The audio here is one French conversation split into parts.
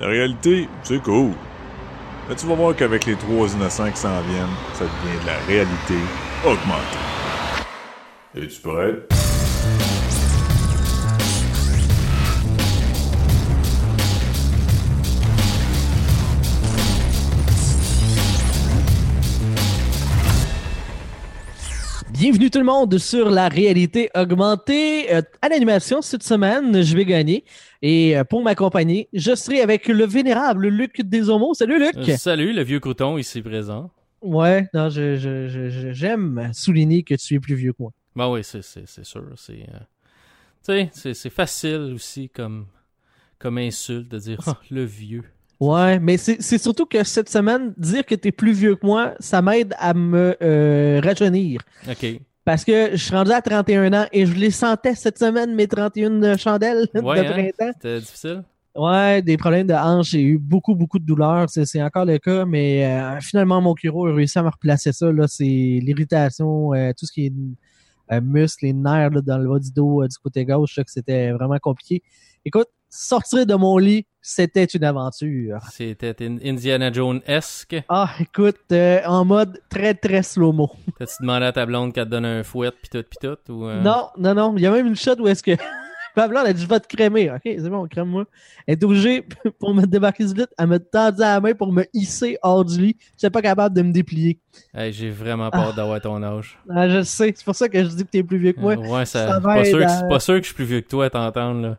La réalité, c'est cool. Mais tu vas voir qu'avec les trois innocents qui s'en viennent, ça devient de la réalité augmentée. Es-tu prêt? Bienvenue tout le monde sur la réalité augmentée. Euh, à l'animation cette semaine, je vais gagner. Et euh, pour m'accompagner, je serai avec le vénérable Luc Desomo. Salut Luc! Euh, salut, le vieux coton ici présent. Ouais, non, je, je, je, j'aime souligner que tu es plus vieux que moi. Ben oui, c'est, c'est, c'est sûr. C'est, sais, c'est, facile aussi comme, comme insulte de dire oh, le vieux. Ouais, mais c'est surtout que cette semaine, dire que tu es plus vieux que moi, ça m'aide à me euh, rajeunir. OK. Parce que je suis rendu à 31 ans et je les sentais cette semaine, mes 31 chandelles de hein? printemps. C'était difficile? Ouais, des problèmes de hanche. J'ai eu beaucoup, beaucoup de douleurs. C'est encore le cas, mais euh, finalement, mon chiro a réussi à me replacer ça. C'est l'irritation, euh, tout ce qui est euh, muscles, les nerfs dans le bas du dos du côté gauche, que c'était vraiment compliqué. Écoute, sortir de mon lit, c'était une aventure. C'était Indiana Jones-esque. Ah, écoute, euh, en mode très, très slow-mo. T'as-tu demandé à ta blonde qu'elle te donne un fouet pis tout pis tout? Ou, euh? Non, non, non. Il y a même une shot où est-ce que Pablo, elle a dit, vais te crémer. OK, c'est bon, crème-moi. Elle est obligée, pour me débarquer vite, elle me tendait la main pour me hisser hors du lit. Je pas capable de me déplier. j'ai vraiment peur ah. d'avoir ton âge. Ah, je sais. C'est pour ça que je dis que t'es plus vieux que moi. ouais, ça, pas, sûr que, pas sûr que je suis plus vieux que toi à t'entendre, là.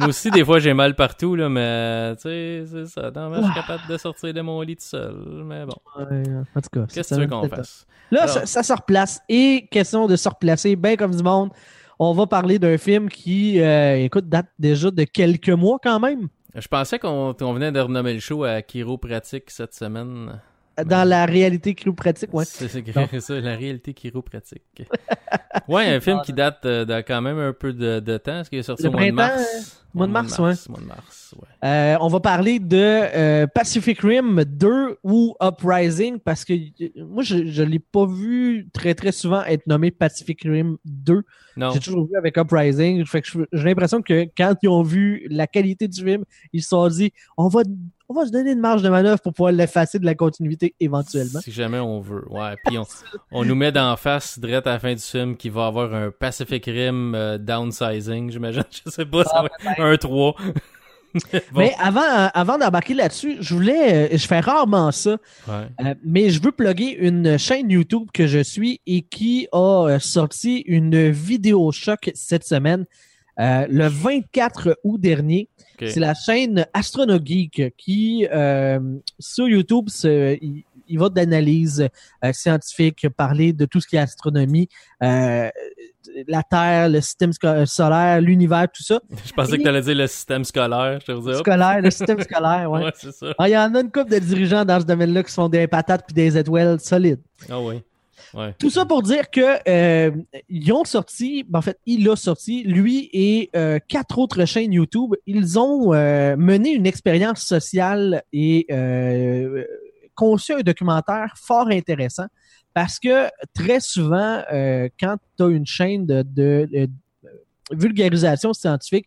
moi aussi, des fois, j'ai mal partout, là, mais, tu sais, c'est ça. Non, je suis capable de sortir de mon lit tout seul. Mais bon. en tout cas. Qu'est-ce que tu veux qu'on fasse? Là, ça, ça se replace. Et question de se replacer, bien comme du monde on va parler d'un film qui, euh, écoute, date déjà de quelques mois quand même. Je pensais qu'on venait de renommer le show à Chiropratique cette semaine. Dans la réalité chiropratique, ouais. C'est ça, la réalité chiropratique. ouais, un film qui date euh, de, quand même un peu de, de temps. Est-ce qu'il est sorti au mois de mars? Mois de mars, ouais. Mois de mars, ouais. Euh, on va parler de euh, Pacific Rim 2 ou Uprising parce que moi, je ne l'ai pas vu très, très souvent être nommé Pacific Rim 2. J'ai toujours vu avec Uprising. j'ai l'impression que quand ils ont vu la qualité du film, ils se sont dit on va on va se donner une marge de manœuvre pour pouvoir l'effacer de la continuité éventuellement. Si jamais on veut. Ouais. Puis on, nous met d'en face, direct à la fin du film, qu'il va avoir un Pacific Rim euh, downsizing, j'imagine. Je sais pas, ça ah, va un 3. Mais avant, avant d'embarquer là-dessus, je voulais, euh, je fais rarement ça, euh, mais je veux plugger une chaîne YouTube que je suis et qui a sorti une vidéo choc cette semaine, le 24 août dernier. C'est la chaîne Astronogeek qui, euh, sur YouTube, il, va d'analyse euh, scientifique, parler de tout ce qui est astronomie, euh, la Terre, le système solaire, l'univers, tout ça. Je pensais que tu allais dire le système scolaire. Je dire, scolaire, le système scolaire, ouais. ouais c'est ça. Ah, il y en a une couple de dirigeants dans ce domaine-là qui sont des patates puis des étoiles solides. Ah oui. Tout ça pour dire que euh, ils ont sorti, ben, en fait, il a sorti, lui et euh, quatre autres chaînes YouTube, ils ont euh, mené une expérience sociale et conçu un documentaire fort intéressant parce que très souvent, quand tu as une chaîne de, vulgarisation scientifique,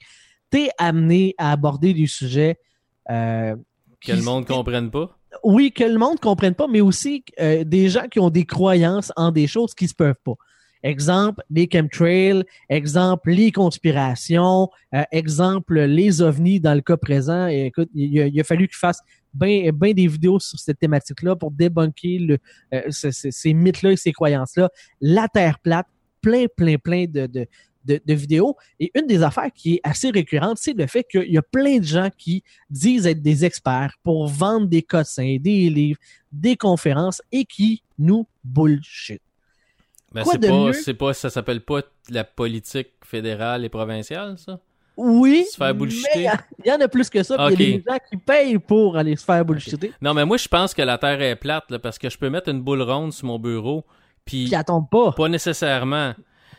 tu es amené à aborder des sujets que le monde ne comprenne pas oui, que le monde ne comprenne pas, mais aussi euh, des gens qui ont des croyances en des choses qui se peuvent pas. Exemple, les chemtrails, exemple, les conspirations, euh, exemple, les ovnis dans le cas présent. Écoute, il, a, fallu qu'ils fassent bien des vidéos sur cette thématique-là pour débunker le, euh, ces, mythes-là et ces croyances-là. La Terre plate, plein, plein, plein de, de, vidéos. Et une des affaires qui est assez récurrente, c'est le fait qu'il y a plein de gens qui disent être des experts pour vendre des cossins, des livres, des conférences et qui nous bullshit. Ben, c'est pas, c'est pas, ça s'appelle pas la politique fédérale et provinciale, ça? Oui, se faire il y, en a plus que ça. Il y a des gens qui payent pour aller se faire bullshiter. Non, mais moi, je pense que la Terre est plate parce que je peux mettre une boule ronde sur mon bureau. Puis, puis elle tombe pas. Pas nécessairement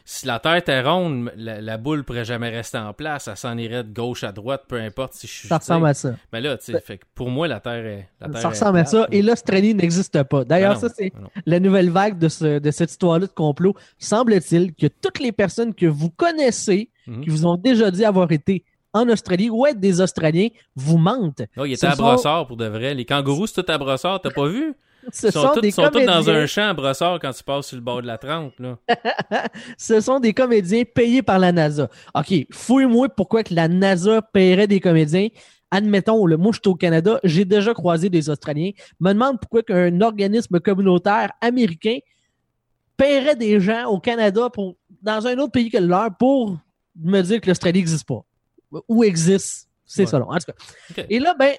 si la Terre était ronde, la, boule pourrait jamais rester en place. Elle s'en irait de gauche à droite, peu importe si je suis. Ça ressemble à ça. Mais là, tu sais, pour moi, la Terre est. ça ressemble à ça. Et l'Australie n'existe pas. D'ailleurs, ben ça, c'est ben la nouvelle vague de, de cette histoire-là de complot. Semble-t-il que toutes les personnes que vous connaissez, mhm. qui vous ont déjà dit avoir été en Australie ou être des Australiens vous mentent. Oh, il était à Ce sont- brossard pour de vrai. Les kangourous, c'est tout à brossard, t'as pas vu? Ce Ils sont, tous, des sont tous dans un champ à brossard quand tu passes sur le bord de la 30, là. ce sont des comédiens payés par la NASA. OK, fouille-moi pourquoi que la NASA paierait des comédiens. Admettons, le, moi, je suis au Canada, j'ai déjà croisé des Australiens. Me demande pourquoi qu'un organisme communautaire américain paierait des gens au Canada pour, dans un autre pays que le leur pour me dire que l'Australie n'existe pas. Ou existe, c'est Ouais. ça. En tout cas. Et là, ben,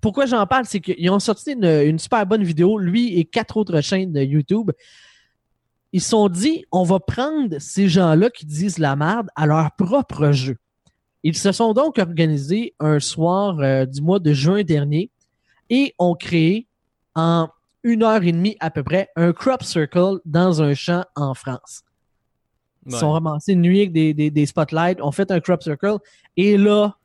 pourquoi j'en parle, c'est qu'ils ont sorti une, une super bonne vidéo, lui et quatre autres chaînes de YouTube. Ils se sont dit, on va prendre ces gens-là qui disent la merde à leur propre jeu. Ils se sont donc organisés un soir euh, du mois de juin dernier et ont créé en une heure et demie à peu près un crop circle dans un champ en France. Ils Ouais. sont ramassés une nuit avec des, des, des spotlights, ont fait un crop circle et là,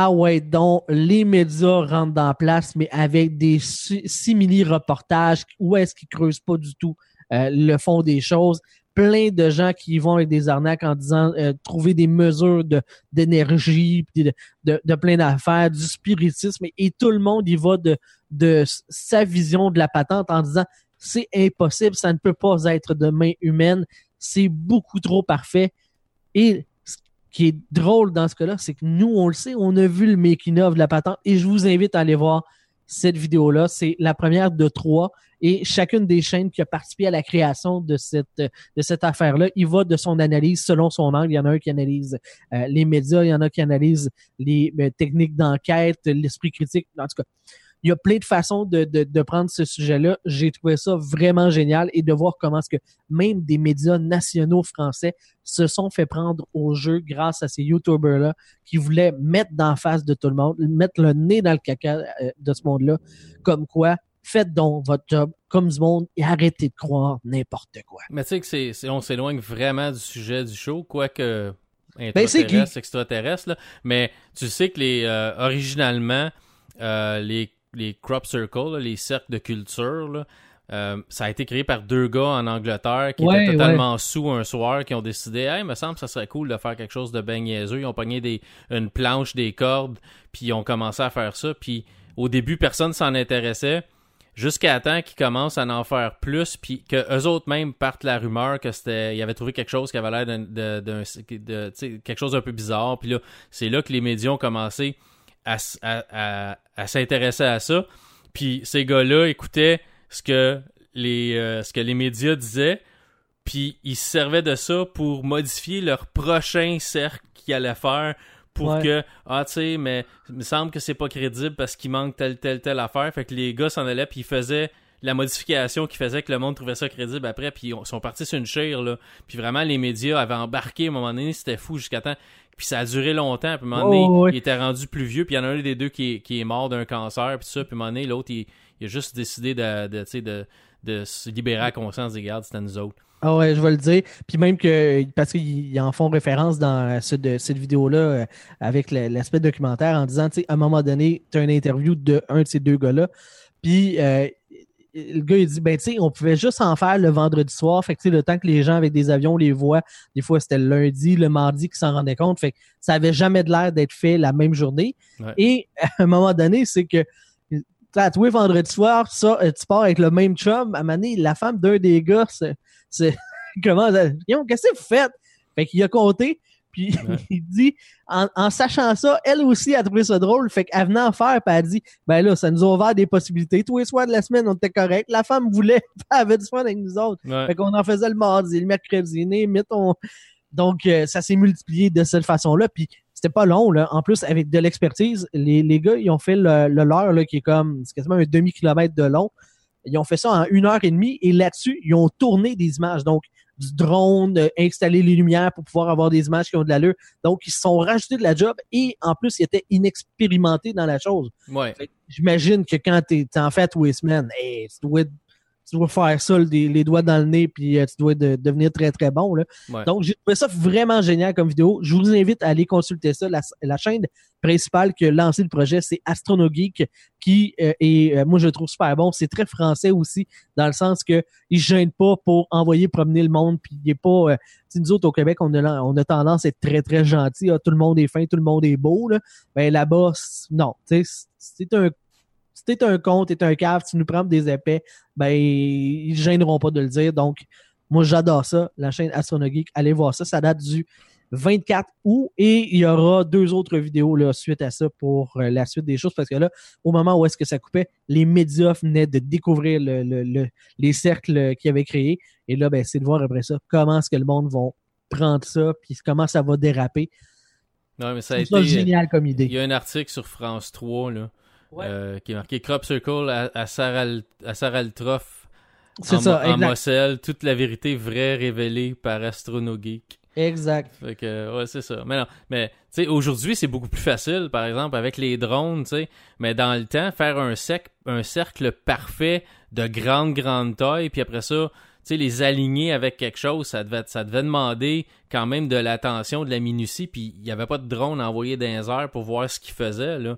ah ouais, donc les médias rentrent dans la place, mais avec des si- simili-reportages où est-ce qu'ils creusent pas du tout euh, le fond des choses. Plein de gens qui vont avec des arnaques en disant euh, trouver des mesures d'énergie, de, de, plein d'affaires, du spiritisme, et, tout le monde y va de, de sa vision de la patente en disant c'est impossible, ça ne peut pas être de main humaine, c'est beaucoup trop parfait. Et qui est drôle dans ce cas-là, c'est que nous, on le sait, on a vu le making-of de la patente et je vous invite à aller voir cette vidéo-là. C'est la première de trois et chacune des chaînes qui a participé à la création de cette, de cette affaire-là, il va de son analyse selon son angle. Il y en a un qui analyse euh, les médias, il y en a qui analyse les euh, techniques d'enquête, l'esprit critique. En tout cas, il y a plein de façons de, de, de prendre ce sujet-là. J'ai trouvé ça vraiment génial et de voir comment est-ce que même des médias nationaux français se sont fait prendre au jeu grâce à ces YouTubers-là qui voulaient mettre d'en face de tout le monde, mettre le nez dans le caca euh, de ce monde-là, comme quoi, faites donc votre job comme du monde et arrêtez de croire n'importe quoi. Mais tu sais que c'est, c'est- on s'éloigne vraiment du sujet du show, quoique Ben, intraterrestre, extraterrestre, là. Mais tu sais que les euh, originalement, euh, les, les crop circles, là, les cercles de culture, là, euh, ça a été créé par deux gars en Angleterre qui Ouais, étaient totalement sous un soir, qui ont décidé, hey, me semble que ça serait cool de faire quelque chose de ben niaiseux. Ils ont pogné des, une planche, des cordes, puis ils ont commencé à faire ça. Puis au début, personne s'en intéressait jusqu'à temps qu'ils commencent à en faire plus, puis que eux autres même partent la rumeur que c'était, ils avaient trouvé quelque chose qui avait l'air d'un, de, quelque chose d'un peu bizarre, puis là, c'est là que les médias ont commencé à, s- à, à- à s'intéresser à ça, puis ces gars-là écoutaient ce que les, euh, ce que les médias disaient, puis ils se servaient de ça pour modifier leur prochain cercle qu'ils allaient faire pour Ouais. que ah tu sais mais il me semble que c'est pas crédible parce qu'il manque telle telle telle affaire fait que les gars s'en allaient puis ils faisaient la modification qui faisait que le monde trouvait ça crédible après puis ils sont partis sur une chire là puis vraiment les médias avaient embarqué à un moment donné c'était fou jusqu'à temps puis ça a duré longtemps puis à un moment donné Oh, il était rendu plus vieux puis il y en a un des deux qui est, qui est mort d'un cancer puis ça puis à un moment donné l'autre il, il a juste décidé de de, tu sais, de de se libérer à conscience des gardes c'était nous autres Ah ouais, je vais le dire. Puis même que, parce qu'ils ils en font référence dans ce- de, cette vidéo-là euh, avec l'aspect documentaire en disant, tu sais, à un moment donné, tu as une interview de un de ces deux gars-là. Puis euh, le gars, il dit, ben, tu sais, on pouvait juste en faire le vendredi soir. Fait que, tu sais, le temps que les gens avec des avions les voient, des fois, c'était le lundi, le mardi qu'ils s'en rendaient compte. Fait que ça avait jamais de l'air d'être fait la même journée. Ouais. Et à un moment donné, c'est que tu sais, à tous les vendredis soirs, ça, euh, tu pars avec le même chum. À un moment donné, la femme d'un des gars, c'est, comment qu'est-ce que vous faites? Fait qu'il a compté, puis Ouais. il dit, en, en sachant ça, elle aussi a trouvé ça drôle, fait qu'elle venait en faire, puis elle a dit, ben là, ça nous a ouvert des possibilités. Tous les soirs de la semaine, on était correct. La femme voulait, elle avait du fun avec nous autres. ouais. Fait qu'on en faisait le mardi, le mercredi, né, mettons. Donc, euh, ça s'est multiplié de cette façon-là. Puis, c'était pas long, là. En plus, avec de l'expertise, les, les gars, ils ont fait le, le leur, là, qui est comme, c'est quasiment un demi-kilomètre de long. Ils ont fait ça en une heure et demie et là-dessus, ils ont tourné des images. Donc, du drone, euh, installer les lumières pour pouvoir avoir des images qui ont de l'allure. Donc, ils se sont rajoutés de la job et en plus, ils étaient inexpérimentés dans la chose. ouais. J'imagine que quand t'es t'es en fait tous les semaines, hey, tu, dois, tu dois faire ça, les, doigts dans le nez, puis euh, tu dois devenir très, très bon. Là. Donc, j'ai trouvé ça vraiment génial comme vidéo. Je vous invite à aller consulter ça. La, chaîne principale qui a lancé le projet, c'est AstronoGeek, qui euh, est, euh, moi, je le trouve super bon. C'est très français aussi, dans le sens que il gêne pas pour envoyer promener le monde, puis il est pas... nous autres, au Québec, on a, on a tendance à être très, très gentil. Ah, tout le monde est fin, tout le monde est beau. Là. Ben, là-bas, non. C'est un si t'es un con, t'es un cave, tu nous prends des épais, ben, ils gêneront pas de le dire. Donc, moi, j'adore ça. La chaîne Astronogeek, allez voir ça. Ça date du 24 août et il y aura deux autres vidéos là, suite à ça pour euh, la suite des choses parce que là, au moment où est-ce que ça coupait, les médias venaient de découvrir les cercles qu'ils avaient créés et là, ben, c'est de voir après ça comment est-ce que le monde va prendre ça puis comment ça va déraper. Non, mais ça a été génial comme idée. Il y a un article sur France 3 là, euh, qui est marqué Crop Circle à, à Saraltrof. C'est ça, En Moselle, toute la vérité vraie révélée par Astronogeek. Exact. Fait que, ouais, c'est ça. Mais non, mais, tu sais, aujourd'hui, c'est beaucoup plus facile, par exemple, avec les drones, tu sais. Mais dans le temps, faire un, sec, un cercle parfait de grande, grande taille, puis après ça, sais, les aligner avec quelque chose, ça devait, ça devait demander quand même de l'attention, de la minutie, puis il n'y avait pas de drone envoyé dans les airs pour voir ce qu'il faisait, là.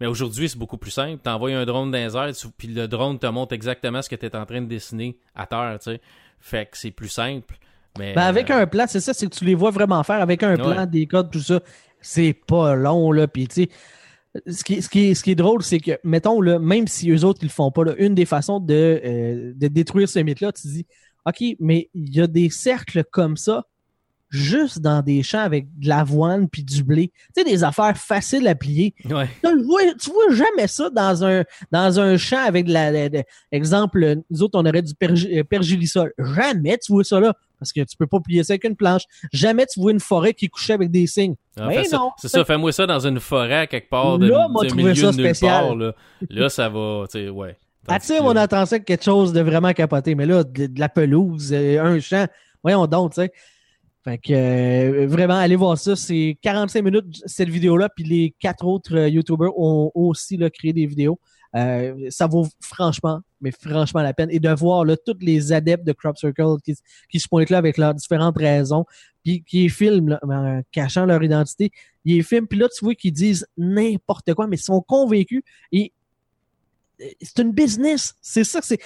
Mais aujourd'hui, c'est beaucoup plus simple. Tu envoies un drone dans les airs, puis le drone te montre exactement ce que tu es en train de dessiner à terre. Fait que c'est plus simple. Mais, ben avec euh, un plan, c'est ça, c'est que tu les vois vraiment faire. Avec un plan, des codes, tout ça, c'est pas long. Là, puis, tu sais, ce qui, ce, est, drôle, c'est que, mettons, là, même si eux autres, ils le font pas, une des façons de, euh, de détruire ce mythe-là, tu dis, OK, mais il y a des cercles comme ça juste dans des champs avec de l'avoine puis du blé. Tu sais, des affaires faciles à plier. Ouais. Tu, vois, jamais ça dans un, dans un champ avec de la, exemple, nous autres, on aurait du euh, pergilisol. Jamais tu vois ça là. Parce que tu peux pas plier ça avec une planche. Jamais tu vois une forêt qui est couchée avec des signes. Ah, Mais non. C'est ça, fais-moi ça dans une forêt quelque part de, là, milieu ça de spécial. là. là, ça va, tu sais, ouais. Attire mon attention quelque chose de vraiment capoté. Mais là, de, de la pelouse, euh, un champ, voyons donc, tu sais. Fait que euh, vraiment, allez voir ça. C'est 45 minutes cette vidéo-là, puis les quatre autres euh, YouTubers ont aussi là, créé des vidéos. Euh, ça vaut franchement, mais franchement la peine. Et de voir là, tous les adeptes de Crop Circle qui, se pointent là avec leurs différentes raisons, puis qui filment, là, cachant leur identité. Ils filment, puis là, tu vois qu'ils disent n'importe quoi, mais ils sont convaincus. Et c'est une business. C'est ça que c'est.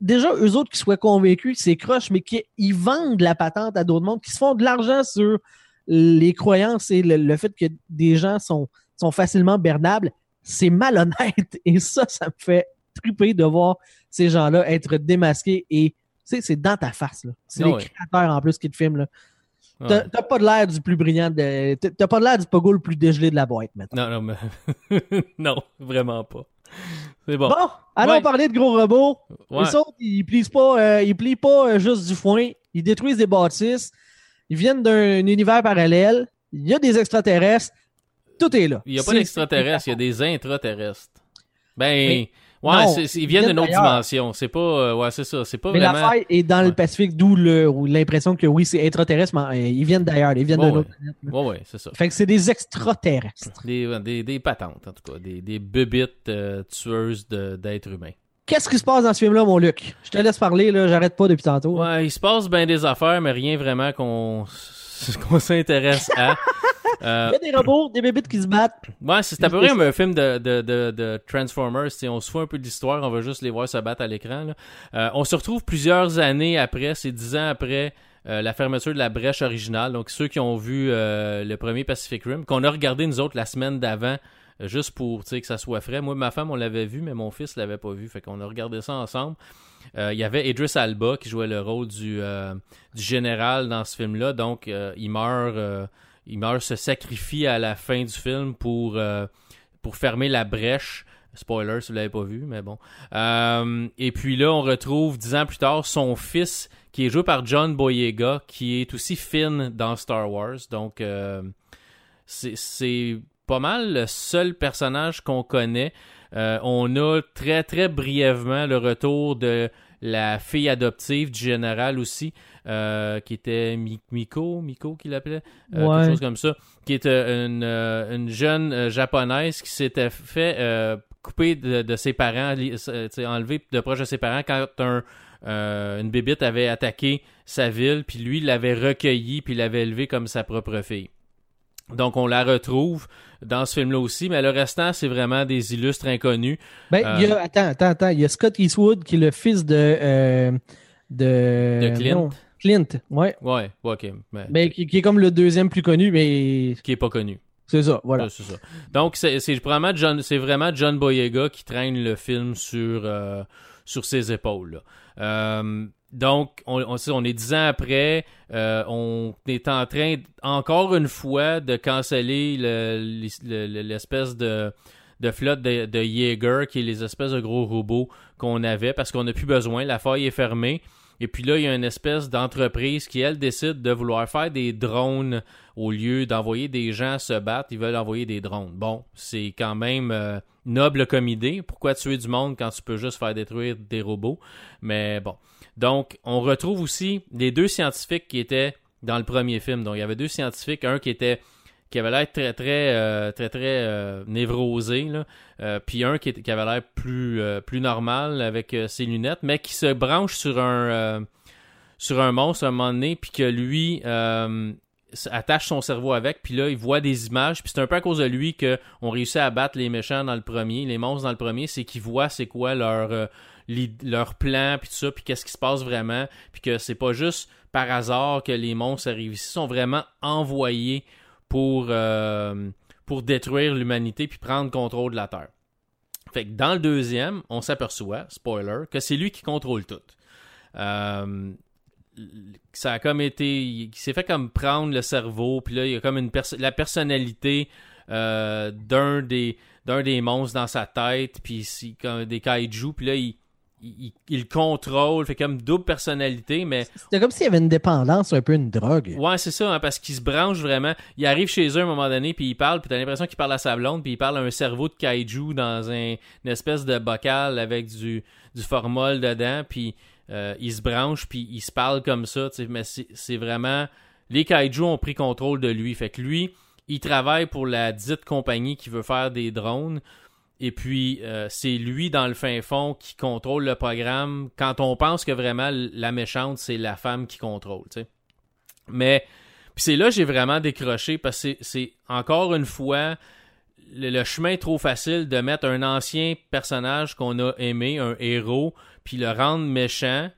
Déjà, eux autres qui soient convaincus, c'est croche, mais qui ils vendent la patente à d'autres mondes, qui se font de l'argent sur les croyances et le, fait que des gens sont, sont facilement bernables, c'est malhonnête. Et ça, ça me fait triper de voir ces gens-là être démasqués et c'est dans ta face. C'est ah les créateurs en plus qui te filment. T'as pas de l'air du plus brillant, t'as pas de l'air du pogo le plus dégelé de la boîte maintenant. Non, non, mais... non, vraiment pas. C'est bon. Bon, allons parler de gros robots. Les autres, ils plient pas, euh, ils plient pas euh, juste du foin. Ils détruisent des bâtisses. Ils viennent d'un univers parallèle. Il y a des extraterrestres. Tout est là. Il n'y a pas d'extraterrestres, il y a des intraterrestres. Ben, Ouais, ils viennent d'une autre dimension. C'est pas, euh, ouais, c'est ça. C'est pas mais vraiment. l'affaire est dans le Pacifique, d'où l'impression que oui, c'est extraterrestre, mais euh, ils viennent d'ailleurs, ils viennent d'une autre planète. Ouais, ouais, c'est ça. Fait que c'est des extraterrestres. Des, des, des, patentes, en tout cas, des, des bébites euh, tueuses d'êtres humains. Qu'est-ce qui se passe dans ce film-là, mon Luc? Je te laisse parler, là, j'arrête pas depuis tantôt. Ouais, il se passe bien des affaires, mais rien vraiment qu'on qu'on s'intéresse à. Euh, il y a des robots, des bébites qui se battent. Ouais, c'est à peu près un film de, de, de, de Transformers. On se fout un peu de l'histoire, on va juste les voir se battre à l'écran. Euh, on se retrouve plusieurs années après, c'est dix ans après euh, la fermeture de la brèche originale. Donc ceux qui ont vu le premier Pacific Rim, qu'on a regardé nous autres la semaine d'avant, juste pour que ça soit frais. Moi, ma femme, on l'avait vu, mais mon fils l'avait pas vu. Fait qu'on a regardé ça ensemble. Il y avait Idris Alba qui jouait le rôle du, du général dans ce film-là. Donc, il meurt il meurt, se sacrifie à la fin du film pour, euh, pour fermer la brèche. Spoiler si vous l'avez pas vu, mais bon. Euh, et puis là, on retrouve dix ans plus tard son fils, qui est joué par John Boyega, qui est aussi Finn dans Star Wars. Donc, euh, c'est pas mal le seul personnage qu'on connaît. on a très très brièvement le retour de la fille adoptive du général aussi, euh, qui était Miko, Miko qui l'appelait, euh, quelque chose comme ça, qui était une, euh, une jeune japonaise qui s'était fait coupé de, ses parents, enlevé de proche de ses parents quand un, une bébite avait attaqué sa ville, puis lui l'avait recueilli, puis l'avait élevé comme sa propre fille. Donc, on la retrouve dans ce film-là aussi, mais le restant, c'est vraiment des illustres inconnus. Ben, il y a, attends, attends, attends, il y a Scott Eastwood qui est le fils de, de, de Clint. Clint, ouais. Ouais, ok. Mais, ben, qui, est comme le deuxième plus connu, mais. Qui est pas connu. C'est ça, voilà. C'est ça. Donc, c'est vraiment John, c'est vraiment John Boyega qui traîne le film sur, euh, sur ses épaules. Euh, donc, on, est dix ans après, euh, on est en train, encore une fois, de canceller l'espèce de, flotte de, de Jaeger, qui est les espèces de gros robots qu'on avait, parce qu'on n'a plus besoin, la faille est fermée. Et puis là, il y a une espèce d'entreprise qui, elle, décide de vouloir faire des drones au lieu d'envoyer des gens se battre. Ils veulent envoyer des drones. Bon, c'est quand même euh, noble comme idée. Pourquoi tuer du monde quand tu peux juste faire détruire des robots? Mais bon. Donc, on retrouve aussi les deux scientifiques qui étaient dans le premier film. Donc, il y avait deux scientifiques, un qui était qui avait l'air très très euh, très très euh, névrosé. Euh, puis un qui, avait l'air plus plus normal avec ses lunettes mais qui se branche sur un sur un monstre à un moment donné puis que lui attache son cerveau avec puis là il voit des images puis c'est un peu à cause de lui que on réussit à battre les méchants dans le premier les monstres dans le premier c'est qu'ils voient c'est quoi leur leur plan puis tout ça puis qu'est-ce qui se passe vraiment puis que c'est pas juste par hasard que les monstres arrivent ici ils sont vraiment envoyés pour, euh, pour détruire l'humanité puis prendre contrôle de la Terre. Fait que dans le deuxième, on s'aperçoit, spoiler, que c'est lui qui contrôle tout. Euh, ça a comme été. Il s'est fait comme prendre le cerveau, puis là, il y a comme une la personnalité euh, d'un des d'un des monstres dans sa tête, puis des kaiju, puis là, il, il, contrôle, fait comme double personnalité, mais... C'était comme s'il y avait une dépendance, un peu une drogue. Ouais, c'est ça, hein, parce qu'il se branche vraiment. Il arrive chez eux à un moment donné, puis il parle, puis t'as l'impression qu'il parle à sa blonde, puis il parle à un cerveau de kaiju dans un, une espèce de bocal avec du, du formol dedans, puis euh, il se branche, puis il se parle comme ça, mais c'est vraiment... Les kaiju ont pris contrôle de lui, fait que lui, il travaille pour la dite compagnie qui veut faire des drones, et puis, euh, c'est lui, dans le fin fond, qui contrôle le programme quand on pense que vraiment la méchante, c'est la femme qui contrôle. sais. Mais, puis c'est là que j'ai vraiment décroché parce que c'est encore une fois le, chemin trop facile de mettre un ancien personnage qu'on a aimé, un héros, puis le rendre méchant.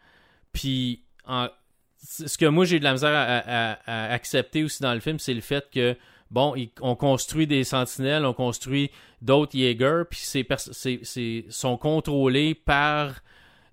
Puis, ce que moi j'ai de la misère à accepter aussi dans le film, c'est le fait que bon, on construit des sentinelles, on construit d'autres Jaeger, puis c'est, sont contrôlés par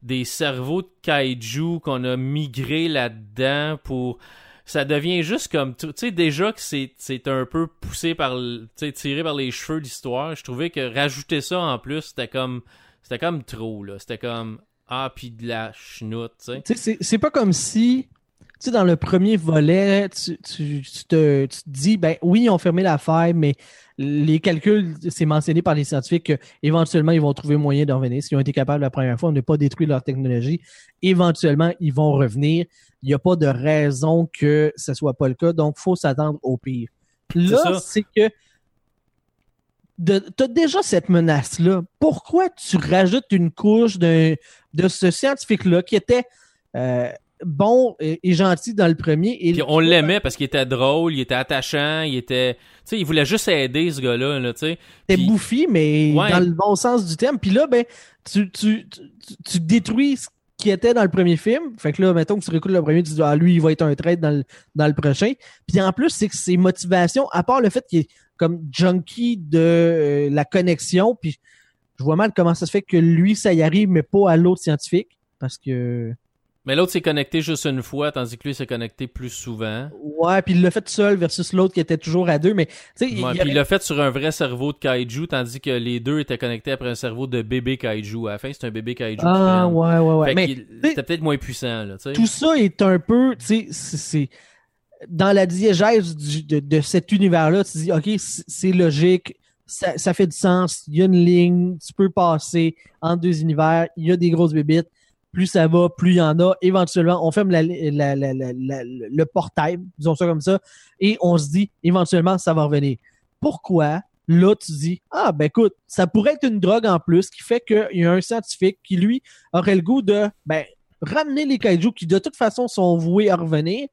des cerveaux de kaiju qu'on a migré là-dedans pour ça devient juste comme tu sais déjà que c'est, un peu poussé par tu sais tiré par les cheveux l'histoire je trouvais que rajouter ça en plus c'était comme c'était comme trop là. C'était comme ah puis de la chenoute tu sais. C'est, pas comme si sais, dans le premier volet, tu, te, dis, ben oui, ils ont fermé la faille, mais les calculs, c'est mentionné par les scientifiques qu'éventuellement, ils vont trouver moyen de revenir. S'ils ont été capables la première fois, de ne pas détruire leur technologie, éventuellement, ils vont revenir. Il n'y a pas de raison que ce ne soit pas le cas, donc il faut s'attendre au pire. Là, c'est que tu as déjà cette menace-là. Pourquoi tu rajoutes une couche de, de ce scientifique-là qui était euh, bon et, gentil dans le premier. Et on l'aimait parce qu'il était drôle, il était attachant, il était. Tu sais, il voulait juste aider ce gars-là, là, tu sais. C'était bouffi, mais dans le bon sens du terme. Puis là, ben, tu, tu, tu, détruis ce qui était dans le premier film. Fait que là, mettons que tu réécoutes le premier, tu dis, ah, lui, il va être un trait dans le, dans le prochain. Puis en plus, c'est que ses motivations, à part le fait qu'il est comme junkie de euh, la connexion, puis je vois mal comment ça se fait que lui, ça y arrive, mais pas à l'autre scientifique. Parce que mais l'autre s'est connecté juste une fois, tandis que lui s'est connecté plus souvent. Ouais, puis il l'a fait seul versus l'autre qui était toujours à deux. Mais tu sais, ouais, il, puis il l'a fait sur un vrai cerveau de kaiju, tandis que les deux étaient connectés après un cerveau de bébé kaiju. À la fin, c'est un bébé kaiju. Ah ouais, ouais, ouais. mais c'était peut-être moins puissant là. Tout ça est un peu, tu sais, c'est dans la diégèse de, de, cet univers-là. Tu dis, ok, c'est logique. Ça, ça, fait du sens, il y a une ligne, tu peux passer entre deux univers, il y a des grosses bébites plus ça va, plus il y en a. Éventuellement, on ferme le portail, disons ça comme ça, et on se dit, éventuellement, ça va revenir. Pourquoi? Là, tu dis, ah, ben écoute, ça pourrait être une drogue en plus qui fait qu'il y a un scientifique qui, lui, aurait le goût de, ben, ramener les kaiju qui, de toute façon, sont voués à revenir,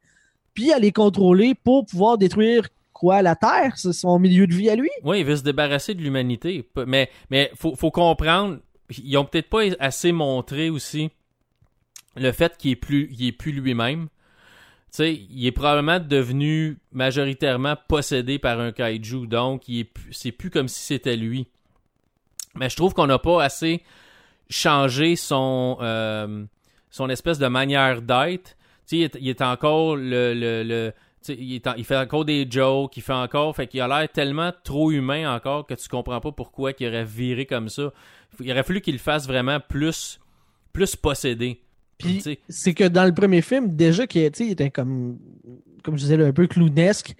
puis à les contrôler pour pouvoir détruire quoi, la Terre, son milieu de vie à lui. Oui, il veut se débarrasser de l'humanité. Mais, mais faut, faut comprendre, ils ont peut-être pas assez montré aussi le fait qu'il est plus, il est plus lui-même. Tu sais, il est probablement devenu majoritairement possédé par un kaiju, donc c'est plus comme si c'était lui. Mais je trouve qu'on n'a pas assez changé son, euh, espèce de manière d'être. Tu sais, il, est encore le, le, il, fait encore des jokes, il fait encore. Fait qu'il a l'air tellement trop humain encore que tu comprends pas pourquoi il aurait viré comme ça. Il aurait fallu qu'il fasse vraiment plus, plus possédé. Puis c'est que dans le premier film, déjà qu'il était comme, comme je disais, un peu clownesque.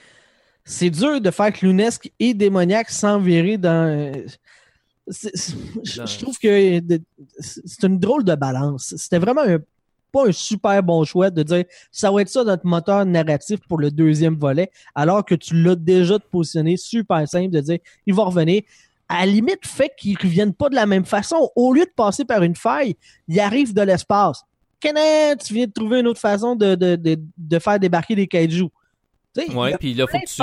C'est dur de faire clownesque et démoniaque sans virer dans. Je trouve que c'est une drôle de balance. C'était vraiment un pas un super bon choix de dire ça va être ça notre moteur narratif pour le deuxième volet, alors que tu l'as déjà positionné super simple de dire il va revenir. À la limite, fait qu'ils ne reviennent pas de la même façon. Au lieu de passer par une faille, il arrive de l'espace. Kenneth, tu viens de trouver une autre façon de, de, de faire débarquer des kaijus. Ouais, puis là, faut que tu.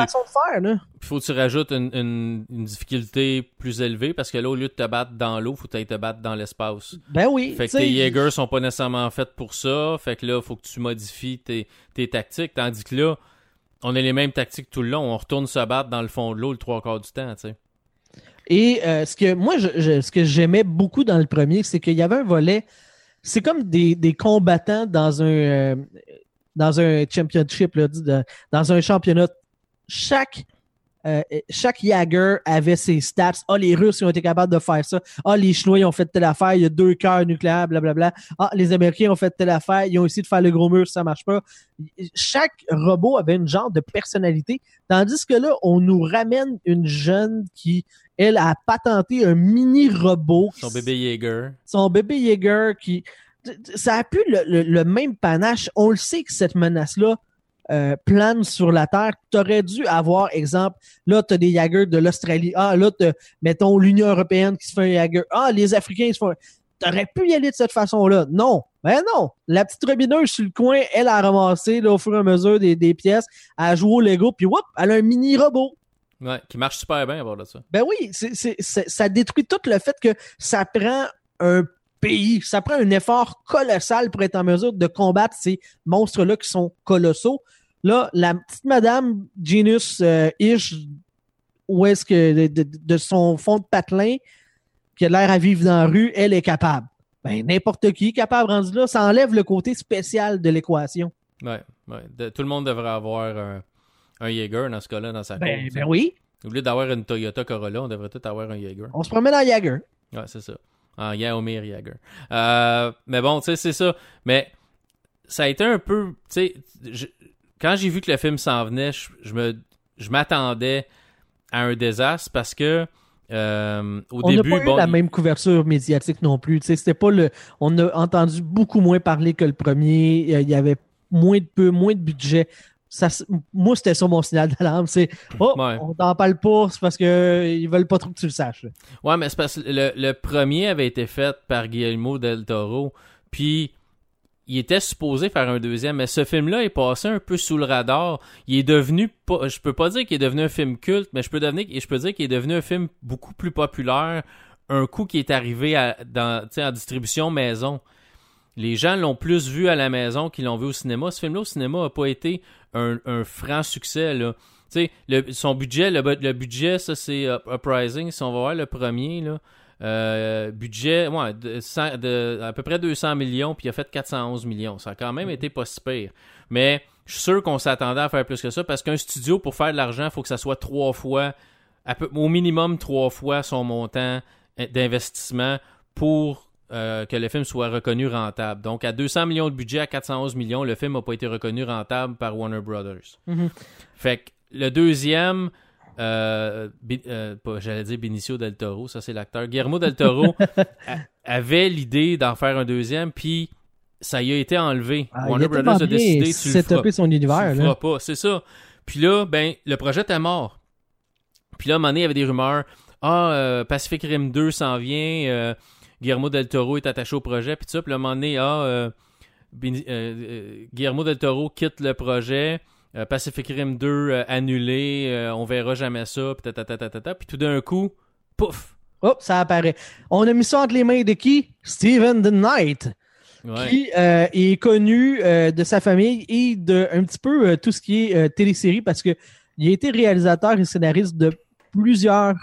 Faut que tu rajoutes une, difficulté plus élevée parce que là, au lieu de te battre dans l'eau, faut que tu te battre dans l'espace. Ben oui. Fait que tes Jaegers sont pas nécessairement faits pour ça. Fait que là, faut que tu modifies tes, tactiques. Tandis que là, on a les mêmes tactiques tout le long. On retourne se battre dans le fond de l'eau le trois quarts du temps, tu sais. Et euh, ce que moi, je, ce que j'aimais beaucoup dans le premier, c'est qu'il y avait un volet. C'est comme des, combattants dans un. Euh, dans un championship, là, dans un championnat, chaque euh, chaque Jagger avait ses stats. Ah, les Russes ont été capables de faire ça. Ah, les Chinois ont fait telle affaire. Il y a deux cœurs nucléaires, blablabla. Ah, les Américains ont fait telle affaire. Ils ont essayé de faire le gros mur, ça marche pas. Chaque robot avait une genre de personnalité. Tandis que là, on nous ramène une jeune qui, elle, a patenté un mini robot. Son bébé Jaeger. Son bébé Jaeger qui, ça a pu le, même panache. On le sait que cette menace-là euh, plane sur la Terre. Tu aurais dû avoir, exemple, là, tu as des Jaggers de l'Australie. Ah, là, mettons, l'Union européenne qui se fait un Jagger. Ah, les Africains se font Tu aurais pu y aller de cette façon-là. Non. Ben non. La petite robineuse sur le coin, elle a ramassé là, au fur et à mesure des, pièces, elle a joué au Lego, puis whoop, elle a un mini robot. Ouais, qui marche super bien à bord de ça. Ben oui, ça détruit tout le fait que ça prend un pays. Ça prend un effort colossal pour être en mesure de combattre ces monstres-là qui sont colossaux. Là, la petite madame Genius euh, Ish, où est-ce que de, son fond de patelin, qui a l'air à vivre dans la rue, elle est capable. Ben, n'importe qui est capable rendu là, ça enlève le côté spécial de l'équation. Ouais, ouais. tout le monde devrait avoir un, un Jaeger dans ce cas-là, dans sa ben, ben oui. Au lieu d'avoir une Toyota Corolla, on devrait tout avoir un Jaeger. On se promène en Jaeger. Ouais, c'est ça. En Yaomir Jaeger. Euh, mais bon, tu sais, c'est ça. Mais ça a été un peu. Tu sais, quand j'ai vu que le film s'en venait, je, me, je m'attendais à un désastre parce que. Euh, au on début, n'a pas eu la même couverture médiatique non plus. C'était pas le. On a entendu beaucoup moins parler que le premier. Il y avait moins de peu, moins de budget. Ça, moi, c'était ça mon signal d'alarme. C'est Oh, on t'en parle pas, c'est parce qu'ils veulent pas trop que tu le saches. Ouais, mais c'est parce que le, le, premier avait été fait par Guillermo del Toro. Puis il était supposé faire un deuxième, mais ce film-là est passé un peu sous le radar. Il est devenu, je peux pas dire qu'il est devenu un film culte, mais je peux, dire qu'il est devenu un film beaucoup plus populaire. Un coup qui est arrivé à, dans, en distribution maison. Les gens l'ont plus vu à la maison qu'ils l'ont vu au cinéma. Ce film-là au cinéma n'a pas été un, franc succès. Le, son budget, le, le budget, ça c'est Uprising. Si on va voir le premier, là, euh, budget, ouais, de, à peu près 200 millions, puis il a fait 411 millions. Ça a quand même été pas si pire. Mais je suis sûr qu'on s'attendait à faire plus que ça parce qu'un studio, pour faire de l'argent, il faut que ça soit trois fois, au minimum trois fois son montant d'investissement pour euh, que le film soit reconnu rentable. Donc, à 200 millions de budget, à 411 millions, le film n'a pas été reconnu rentable par Warner Brothers. Mm-hmm. Fait que le deuxième, euh, euh, j'allais dire Benicio del Toro, ça c'est l'acteur. Guillermo del Toro avait l'idée d'en faire un deuxième, puis ça y a été enlevé. Ah, Warner Brothers a décidé tu le feras, son univers, pas, c'est ça. Puis là, ben, le projet était mort. Puis là, à un moment donné, il y avait des rumeurs. Ah, euh, Pacific Rim 2 s'en vient. Guillermo del Toro est attaché au projet. Puis tout ça. Puis là, à un moment donné, ah, Guillermo del Toro quitte le projet. Euh, Pacific Rim 2 euh, annulé. euh, on verra jamais ça. Puis ta, ta, ta, ta, ta, ta. Puis tout d'un coup, pouf. Hop, ça apparaît. On a mis ça entre les mains de qui? Steven the Knight, Ouais. qui est connu de sa famille et de un petit peu tout ce qui est télésérie parce que il a été réalisateur et scénariste de plusieurs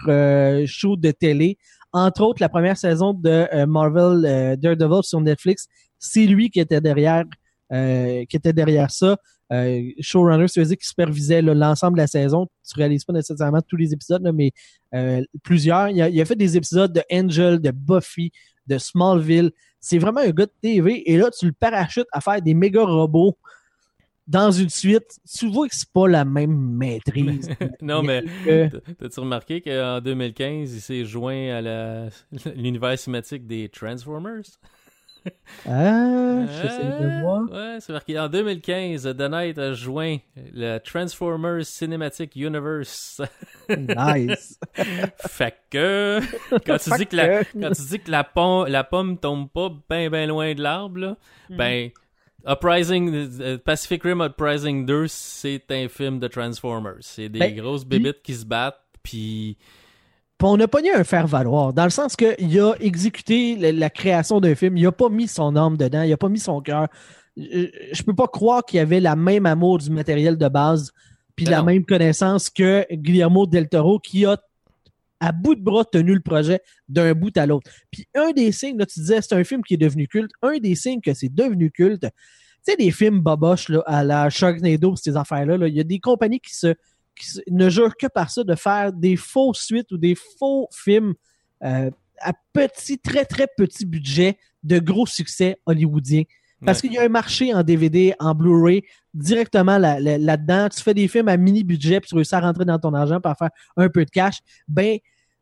shows de télé, entre autres la première saison de Marvel Daredevil sur Netflix. C'est lui qui était derrière, euh, qui était derrière ça. Euh, showrunner, ça veut dire qu'il supervisait l'ensemble de la saison. Tu réalises pas nécessairement tous les épisodes, là, mais euh, plusieurs. Il a, il a fait des épisodes de Angel, de Buffy, de Smallville. C'est vraiment un gars de TV. Et là, tu le parachutes à faire des méga robots dans une suite. Tu vois que c'est pas la même maîtrise. non, mais T'as- T'as-tu remarqué qu'en 2015, il s'est joint à l'univers cinématique des Transformers? ah, je sais de moi. Ouais, c'est marqué. En 2015, The Knight a joint le Transformers Cinematic Universe. Nice. fait que, quand tu dis que la, quand tu dis que la, pom- la pomme tombe pas bien ben loin de l'arbre, là, Hmm. ben, Uprising, euh, Pacific Rim Uprising 2, c'est un film de Transformers. C'est des Ben, grosses bébites qui se battent, puis... Puis on n'a pas eu un faire-valoir, dans le sens qu'il a exécuté la, la création d'un film, il a pas mis son âme dedans, il a pas mis son cœur. Je, je peux pas croire qu'il avait la même amour du matériel de base, puis Ben la non. même connaissance que Guillermo del Toro, qui a à bout de bras tenu le projet d'un bout à l'autre. Puis un des signes, là, tu disais, c'est un film qui est devenu culte, un des signes que c'est devenu culte, tu sais, des films boboches là, à la Sharknado, ces affaires-là, là, il y a des compagnies qui se- ne jurent que par ça de faire des faux suites ou des faux films euh, à petit, très, très petit budget de gros succès hollywoodiens. Parce Ouais. qu'il y a un marché en DVD, en Blu-ray, directement là- là- là-dedans. tu fais des films à mini budget, puis tu réussis à rentrer dans ton argent pour faire un peu de cash. Ben,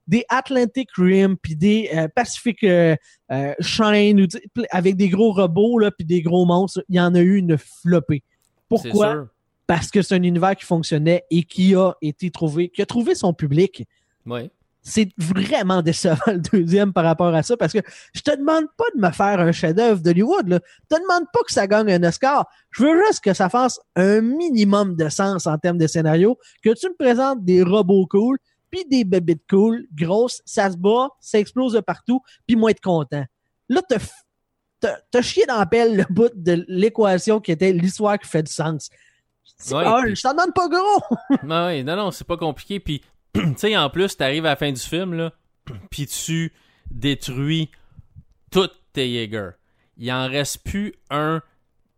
des Atlantic Rim, puis des euh, Pacific euh, euh, Shine, avec des gros robots, là, puis des gros monstres, il y en a eu une flopée. Pourquoi? Parce que c'est un univers qui fonctionnait et qui a été trouvé, qui a trouvé son public Ouais. c'est vraiment décevant le deuxième par rapport à ça parce que je te demande pas de me faire un chef-d'œuvre d'Hollywood. là. Je te demande pas que ça gagne un Oscar. Je veux juste que ça fasse un minimum de sens en termes de scénario, que tu me présentes des robots cool, puis des bébites cool, grosses, ça se bat, ça explose de partout, puis moi être content. Là, t'as t'as chié dans la pelle le bout de l'équation qui était l'histoire qui fait du sens. C'est Ouais, puis- Je t'en demande pas gros! Non, ouais, non, non, c'est pas compliqué. Puis, tu sais, en plus, t'arrives à la fin du film, là, puis tu détruis toutes tes Jaeger. Il en reste plus un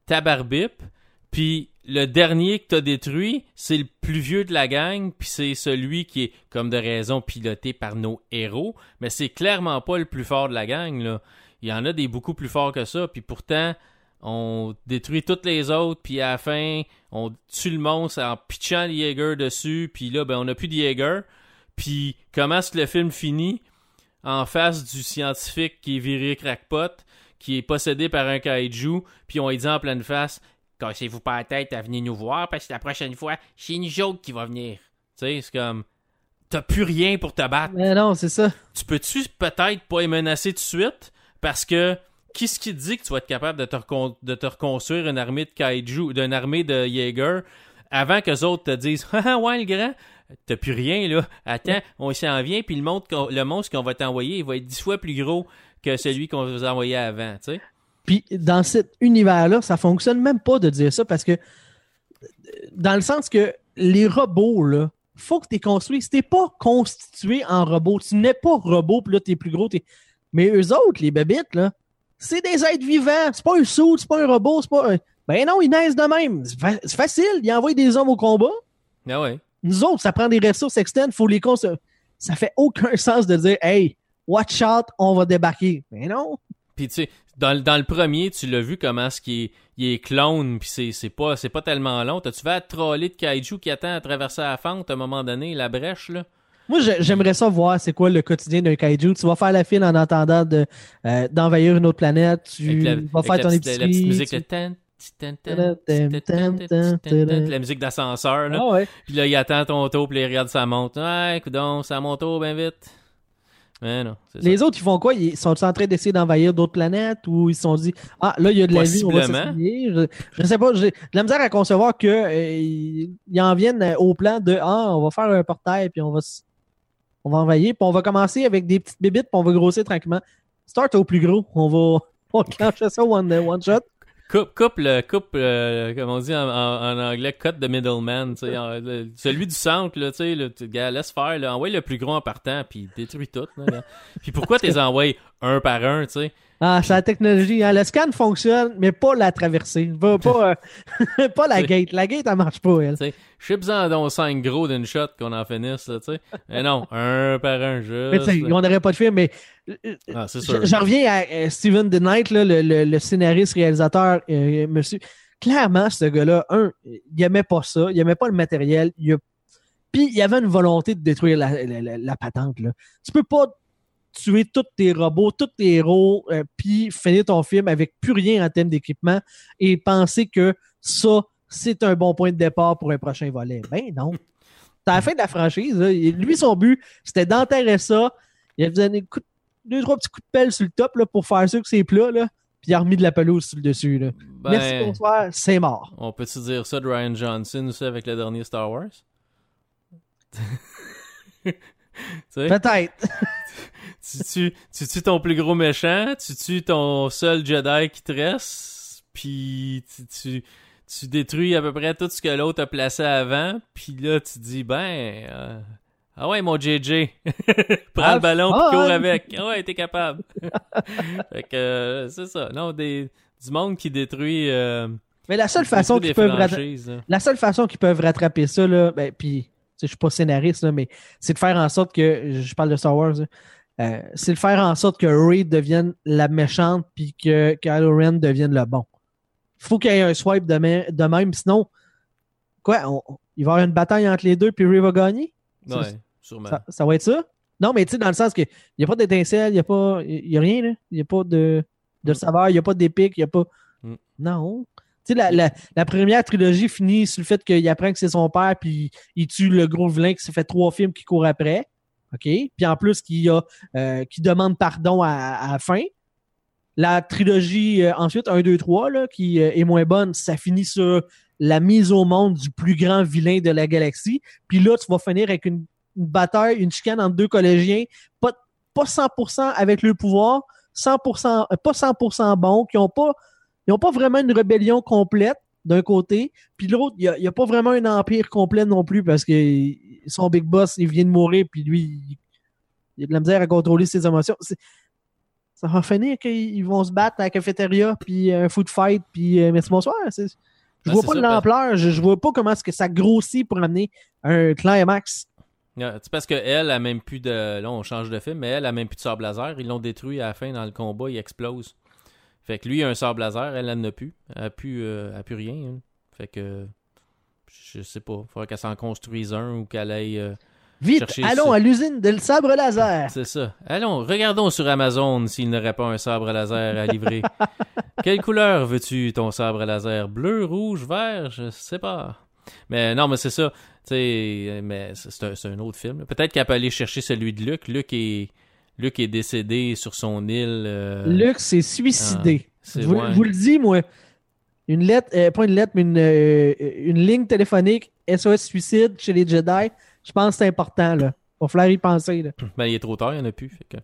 tabarbip, puis le dernier que t'as détruit, c'est le plus vieux de la gang, puis c'est celui qui est, comme de raison, piloté par nos héros, mais c'est clairement pas le plus fort de la gang, là. Il y en a des beaucoup plus forts que ça, puis pourtant, on détruit toutes les autres, puis à la fin, on tue le monstre en pitchant les Jaeger dessus, puis là, ben, on n'a plus de Jaeger. Puis comment est-ce que le film finit? En face du scientifique qui est viré crackpot, qui est possédé par un kaiju, puis on lui dit en pleine face Cassez-vous pas la tête à venir nous voir, parce que la prochaine fois, c'est une autre qui va venir. Tu sais, c'est comme. T'as plus rien pour te battre Mais non, c'est ça. tu peux-tu peut-être pas les menacer tout de suite? Parce que qu'est-ce qui te dit que tu vas être capable de te, recon- de te reconstruire une armée de kaiju, d'une armée de Jaeger, avant que les autres te disent Ah ouais, le grand, t'as plus rien là. Attends, on s'en vient, puis le, monstre qu'on- le monstre qu'on va t'envoyer, il va être dix fois plus gros que celui qu'on vous a envoyé avant, tu sais. Puis dans cet univers-là, ça fonctionne même pas de dire ça parce que dans le sens que les robots, là, faut que tu es construit. Si t'es pas constitué en robot, tu n'es pas robot, puis là, t'es plus gros. t'es- Mais eux autres, les bébites, là, c'est des êtres vivants. C'est pas un sou, c'est pas un robot, c'est pas un... Ben non, ils naissent de même. C'est fa- c'est facile. Ils envoient des hommes au combat. Ah ouais. Nous autres, ça prend des ressources externes, faut les construire. Ça fait aucun sens de dire, hey, watch out, on va débarquer. Mais non. Puis tu sais, dans, le- dans le premier, tu l'as vu comment ce qui est, il est clone, puis c'est, pas c'est pas tellement long. T'as-tu vas te troller de kaiju qui attend à traverser la fente à un moment donné, la brèche là? Moi, j'ai- j'aimerais ça voir c'est quoi le quotidien d'un kaiju. Tu vas faire la file en entendant de, euh, d'envahir une autre planète. Tu la, vas faire ton petite, la épicerie. petite musique, tu- le tan, La musique d'ascenseur, là. Ah ouais. Puis là, il attend ton tour, puis il regarde sa montre. Ouais, donc, c'est à mon tour, bien vite. Mais non, c'est ça. Les autres, ils font quoi? Ils sont en train d'essayer d'envahir d'autres planètes ou ils se sont dit Ah, là, il y a de la vie, on va s'essayer. Je, je sais pas, j'ai de la misère à concevoir que euh, en viennent au plan de Ah, on va faire un portail, puis on va s- on va envahir, puis on va commencer avec des petites bébites, puis on va grossir tranquillement. Start au plus gros. On va on clenche ça one, one shot. Coupe, coupe, le, coupe, euh, comme on dit en, en- en anglais, cut the middleman, en- le- celui du centre, là, tu sais, le, gars, laisse faire, là, envoie le plus gros en partant, puis détruis tout, là. Puis pourquoi t'es envoies un par un, tu sais? Ah, c'est la technologie. hein. Le scan fonctionne, mais pas la traversée. Pas, pas, euh, pas la gate. La gate, elle marche pas, elle. Chips-en donc 5 gros d'une shot qu'on en finisse, là, tu sais. Mais non, un par un, Mais juste. on n'aurait pas de film, mais euh, Ah, c'est sûr. je reviens à euh, Steven DeKnight, là, le, le- le scénariste, réalisateur, euh, monsieur. Clairement, ce gars-là, un, il aimait pas ça, il aimait pas le matériel, il a- puis il avait une volonté de détruire la, la- la- la patente. Là. Tu peux pas tuer tous tes robots, tous tes héros, euh, puis finir ton film avec plus rien en termes d'équipement et penser que ça, c'est un bon point de départ pour un prochain volet. Ben non. C'est la fin de la franchise. là. Lui, son but, c'était d'enterrer ça. Il a donné coup deux, trois petits coups de pelle sur le top là, pour faire sûr que c'est plat. Là. Puis il a remis de la pelouse sur le dessus. Là. Ben, Merci, bonsoir, c'est mort. on peut-tu dire ça de Ryan Johnson aussi avec le dernier Star Wars? Peut-être. tu tues, tu tues ton plus gros méchant, tu tues ton seul Jedi qui te reste, puis tu, tu, tu détruis à peu près tout ce que l'autre a placé avant, puis là tu dis ben euh, ah ouais mon JJ, prends Ah, le ballon puis fun! cours avec, ah ouais t'es capable. fait que euh, c'est ça, non des du monde qui détruit. Euh, Mais la seule façon qu'ils peuvent. La seule façon qu'ils peuvent rattraper ça, là, ben, puis, je suis pas scénariste, là, mais c'est de faire en sorte que, je parle de Star Wars, là, euh, c'est de faire en sorte que Rey devienne la méchante, puis que Kylo Ren devienne le bon. faut qu'il y ait un swipe de, même- de même, sinon, quoi, on- il va y avoir une bataille entre les deux, puis Rey va gagner? Ça, Ouais, sûrement. Ça, ça va être ça? Non, mais tu sais, dans le sens que il n'y a pas d'étincelle, il n'y a pas. Y a rien. Il n'y a pas de, de Mm. saveur, il n'y a pas d'épique, il n'y a pas. Mm. Non. Tu sais, la, la, la première trilogie finit sur le fait qu'il apprend que c'est son père, puis il tue le gros vilain qui s'est fait trois films qui court après. OK? Puis en plus, qui a euh, qui demande pardon à, la fin. La trilogie, euh, ensuite, 1, 2, 3, là, qui euh, est moins bonne, ça finit sur la mise au monde du plus grand vilain de la galaxie. Puis là, tu vas finir avec une, bataille, une chicane entre deux collégiens, pas, pas 100% avec le pouvoir, 100%, euh, pas 100% bons, qui ont pas, pas vraiment une rébellion complète d'un côté, puis l'autre, il y a, pas vraiment un empire complet non plus parce que son big boss, il vient de mourir, puis lui, il, a de la misère à contrôler ses émotions. Ça va finir qu'ils vont se battre à la cafétéria, puis un foot fight, puis euh, merci bonsoir. C'est- Je Ben, vois c'est pas l'ampleur, je, je vois pas comment est-ce que ça grossit pour amener un climax. C'est parce qu'elle a même plus de. Là, on change de film, mais elle a même plus de sable laser. Ils l'ont détruit à la fin dans le combat, il explose. Fait que lui, il a un sable laser, elle, n'en a plus. Elle a plus, euh, elle a plus rien. hein. Fait que. Je sais pas. Faudrait qu'elle s'en construise un ou qu'elle aille. euh, Vite, allons à l'usine de le sabre laser. C'est ça. Allons, regardons sur Amazon s'il n'aurait pas un sabre laser à livrer. Quelle couleur veux-tu ton sabre laser? Bleu, rouge, vert? Je sais pas. Mais non, mais c'est ça. Tu sais, mais c'est un, c'est un autre film. Peut-être qu'elle peut aller chercher celui de Luc. Luc est, Luc est décédé sur son île. euh, Luc s'est suicidé. c'est je, vous, ouais. je vous le dis, moi. Une lettre, euh, pas une lettre, mais une, euh, une ligne téléphonique SOS suicide chez les Jedi. Je pense que c'est important, là. Va falloir y penser, là. Ben, il est trop tard, il n'y en a plus. Fait que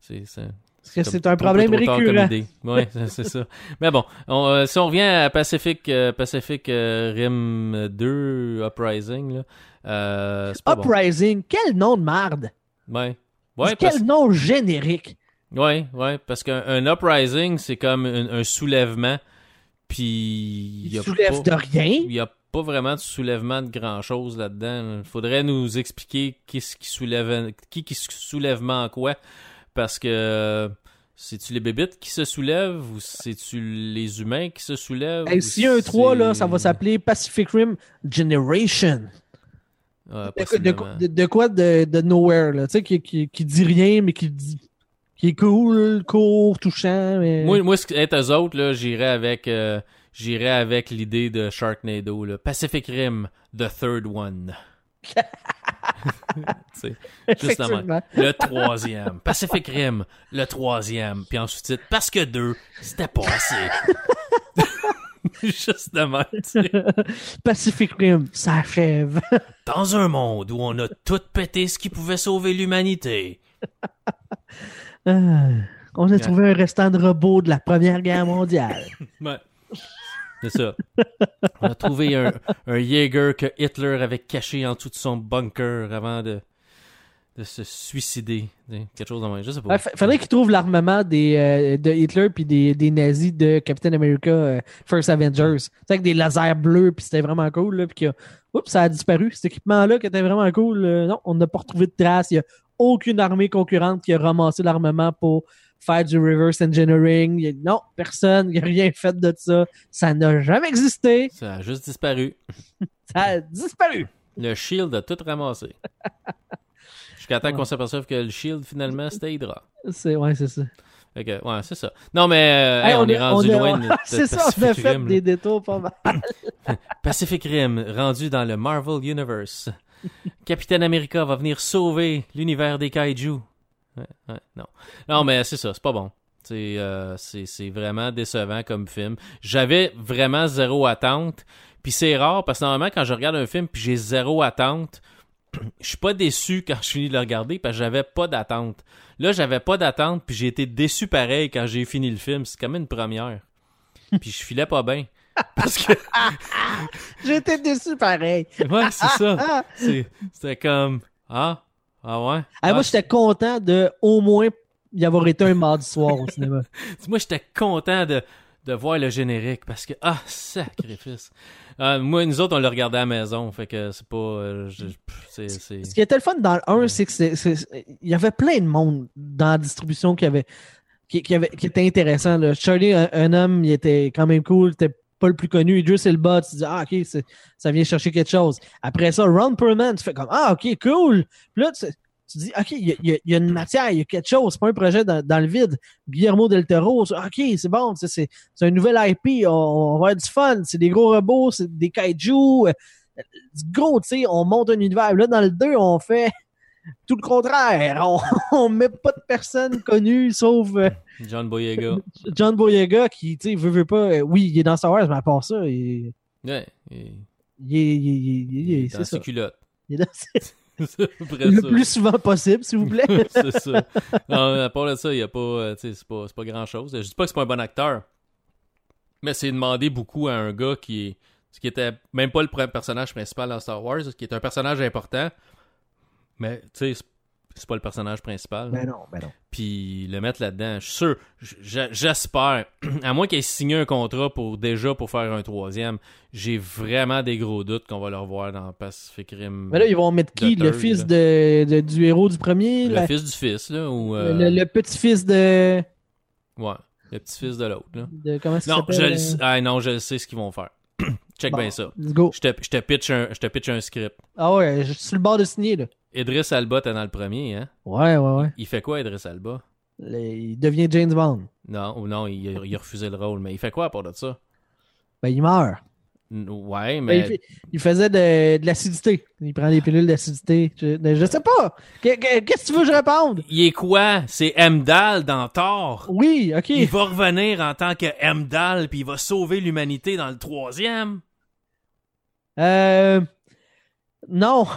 c'est, c'est, Parce que c'est un problème récurrent. idée. Ouais, c'est, ça. Mais bon, on, euh, si on revient à Pacific, euh, Pacific euh, Rim 2 Uprising, là, bon. Uprising, quel nom de marde. Ouais. Ouais, quel parce, nom générique? ouais, ouais, parce qu'un un uprising, c'est comme un, un soulèvement. Puis. Il y a soulève pas- de rien? Il n'y a pas vraiment de soulèvement de grand chose là-dedans. Il faudrait nous expliquer qui soulève, qui, qui soulèvement en quoi. Parce que euh, c'est-tu les bébites qui se soulèvent ou c'est-tu les humains qui se soulèvent? Hey, ou S'il y a un 3, là, ça va s'appeler Pacific Rim Generation. Ouais, De, quoi de, de nowhere, là? Tu sais, qui, qui, qui dit rien, mais qui dit. qui est cool, court, touchant. Mais... Moi, moi, être eux autres, là, j'irais avec, euh, j'irais avec l'idée de Sharknado, là. Pacific Rim, The Third One. Justement le troisième. Pacific Rim, le troisième. Puis en sous-titre, parce que deux, c'était pas assez. Sais. Pacific Rim, ça achève. Dans un monde où on a tout pété ce qui pouvait sauver l'humanité. Ah, on a trouvé un restant de robot de la Première Guerre mondiale. Ouais. C'est ça. On a trouvé un, un Jaeger que Hitler avait caché en dessous de son bunker avant de, de se suicider. Quelque chose de même. Je sais pas. Ouais, faudrait qu'ils trouvent l'armement des, euh, de Hitler puis des, des nazis de Captain America euh, First Avengers. C'est avec des lasers bleus puis c'était vraiment cool. Là, puis oups, ça a disparu. Cet équipement-là qui était vraiment cool, euh, non, on n'a pas retrouvé de traces. Il n'y a aucune armée concurrente qui a ramassé l'armement pour faire du reverse engineering. Y a- non, personne, il n'y a rien fait de ça. Ça n'a jamais existé. Ça a juste disparu. Ça a disparu. Le Shield a tout ramassé. Jusqu'à temps qu'on s'aperçoive que le Shield, finalement, c'était Hydra. C'est, ouais, c'est ça. Ouais, c'est ça. Non, mais euh, hey, Hey, on, est a- rendu a- loin de, de C'est ça, on a fait Rim, là. des détours pas mal. Pacific Rim, rendu dans le Marvel Universe. Capitaine America va venir sauver l'univers des kaiju. Ouais, ouais, non. Non, mais c'est ça, c'est pas bon. C'est euh, c'est c'est vraiment décevant comme film. J'avais vraiment zéro attente. Puis c'est rare parce que normalement, quand je regarde un film puis j'ai zéro attente, je suis pas déçu quand je finis de le regarder parce que j'avais pas d'attente. Là, j'avais pas d'attente puis j'ai été déçu pareil quand j'ai fini le film. C'est comme une première. Puis je filais pas bien. Parce que J'étais déçu pareil. Ouais, c'est ça. C'est- C'était comme Ah, ah ouais? Ah, moi, j'étais content de au moins y avoir été un mardi soir au cinéma. Moi, j'étais content de, de voir le générique parce que Ah, sacrifice. Ah, moi, nous autres, on le regardait à la maison. Fait que c'est pas. euh, je- c'est. c'est- Ce qui était le fun dans le 1, c'est que c'est- c'est- il y avait plein de monde dans la distribution qui avait qui, qui avait, qui était intéressant. Là. Charlie, un, un homme, il était quand même cool, il était pas le plus connu. Idris Elba, tu dis ah ok, ça vient chercher quelque chose. Après ça, Ron Perlman, tu fais comme ah ok, cool. Puis là, tu, tu dis ok, il y, a- y y une matière, il y a quelque chose. C'est pas un projet dans, dans le vide. Guillermo del Toro, ok, c'est bon, c'est- un nouvel IP, on, on va avoir du fun. C'est des gros robots, c'est des kaiju. gros, tu sais, on monte un univers. Là, dans le 2, on fait tout le contraire. On, on met pas de personnes connues, sauf euh, John Boyega. John Boyega qui, tu sais, veut, veut pas. euh, oui, il est dans Star Wars, mais à part ça, il, Ouais. Il, il est. il est- il est- il est- dans ses culottes. Il est dans- près le ça. plus souvent possible, s'il vous plaît. c'est ça. Non, à part de ça, il y a pas, euh, c'est pas, pas grand chose. Je dis pas que c'est pas un bon acteur, mais c'est demandé beaucoup à un gars qui est, qui était même pas le personnage principal dans Star Wars, qui est un personnage important, mais tu sais, c'est- pas le personnage principal. ben non, ben non. Puis le mettre là-dedans, je suis sûr, j'espère, à moins qu'il ait signé un contrat pour déjà pour faire un troisième, j'ai vraiment des gros doutes qu'on va le revoir dans Pacific Rim. Mais là, ils vont mettre qui? Le third, fils de, de- du héros du premier le la- fils du fils, là, ou... euh, le, le petit-fils de, Ouais, le petit-fils de l'autre, là. de. Comment ça Non, s'appelle je le euh, sais. Ah non, je le sais ce qu'ils vont faire. Check bon, bien ça. Let's go. Je te, je, te pitch un, je te pitch un script. Ah ouais, je suis sur le bord de signer, là. Idris Alba, t'es dans le premier, hein? Ouais, ouais, ouais. Il fait quoi, Idris Alba? Il devient James Bond. Non, ou non, il, a- il a refusé le rôle, mais il fait quoi à part de ça? Ben, il meurt. Ouais, Ben, mais... il, faisait de, de l'acidité. Il prend des pilules d'acidité. Je, je sais pas. Que- que- Qu'est-ce que tu veux que je réponde? Il est quoi? C'est Emdal dans Thor? Oui, ok. Il va revenir en tant que Emdal, puis il va sauver l'humanité dans le troisième? Euh, non.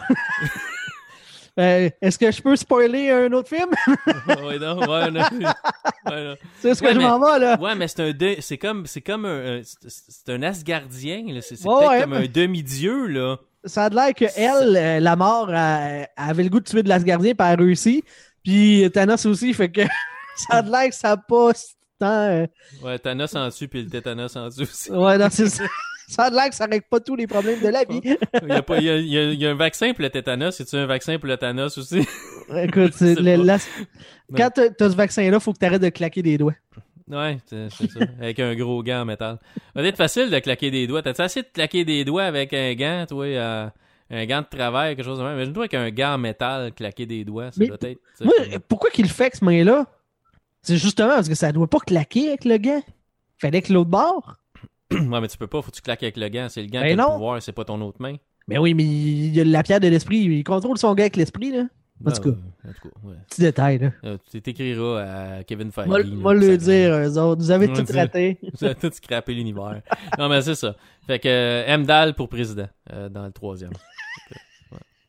Euh, Est-ce que je peux spoiler un autre film? ouais, non, ouais, non. Ouais, non. C'est ce que je m'en vais, là? Ouais, mais c'est un de- c'est comme c'est comme un, un- c'est un Asgardien là, c'est Ouais, peut-être comme un demi-dieu là. Ça a l'air que elle, euh, la mort, euh, avait le goût de tuer de l'Asgardien, puis elle a réussi. Puis Thanos aussi, fait que ça a l'air que ça a pas tant... euh, Ouais, Thanos en dessus puis le tétanos en dessous aussi. Ouais, non, c'est ça. Ça a l'air que ça règle pas tous les problèmes de la vie. Il y a pas il y a, il y a- il y a un vaccin pour le tétanos, y a-tu un vaccin pour le Thanos aussi? Écoute, le- la- quand t'as t'as ce vaccin-là, faut que t'arrêtes de claquer des doigts. Ouais, c'est ça, avec un gros gant en métal. Ça doit être facile de claquer des doigts. T'as-tu essayé de claquer des doigts avec un gant, toi, euh, un gant de travail, quelque chose de même? Imagine-toi avec un gant en métal, claquer des doigts, ça Mais doit être... Moi, pourquoi qu'il le fait avec ce main-là? C'est justement parce que ça doit pas claquer avec le gant. Fallait que l'autre bord. Ouais, mais tu peux pas, faut que tu claques avec le gant. C'est le gant Ben qui a non. le pouvoir, c'est pas ton autre main. Mais oui, mais il y a la pierre de l'esprit. Il contrôle son gars avec l'esprit, là. En tout cas, Ah, en tout cas, ouais. petit détail, là. Euh, tu t'écriras à Kevin Feige. Moi, le dire, eux autres. Vous avez tout raté. Vous avez tout scrappé l'univers. non, mais c'est ça. Fait que euh, M. Dahl pour président euh, dans le troisième.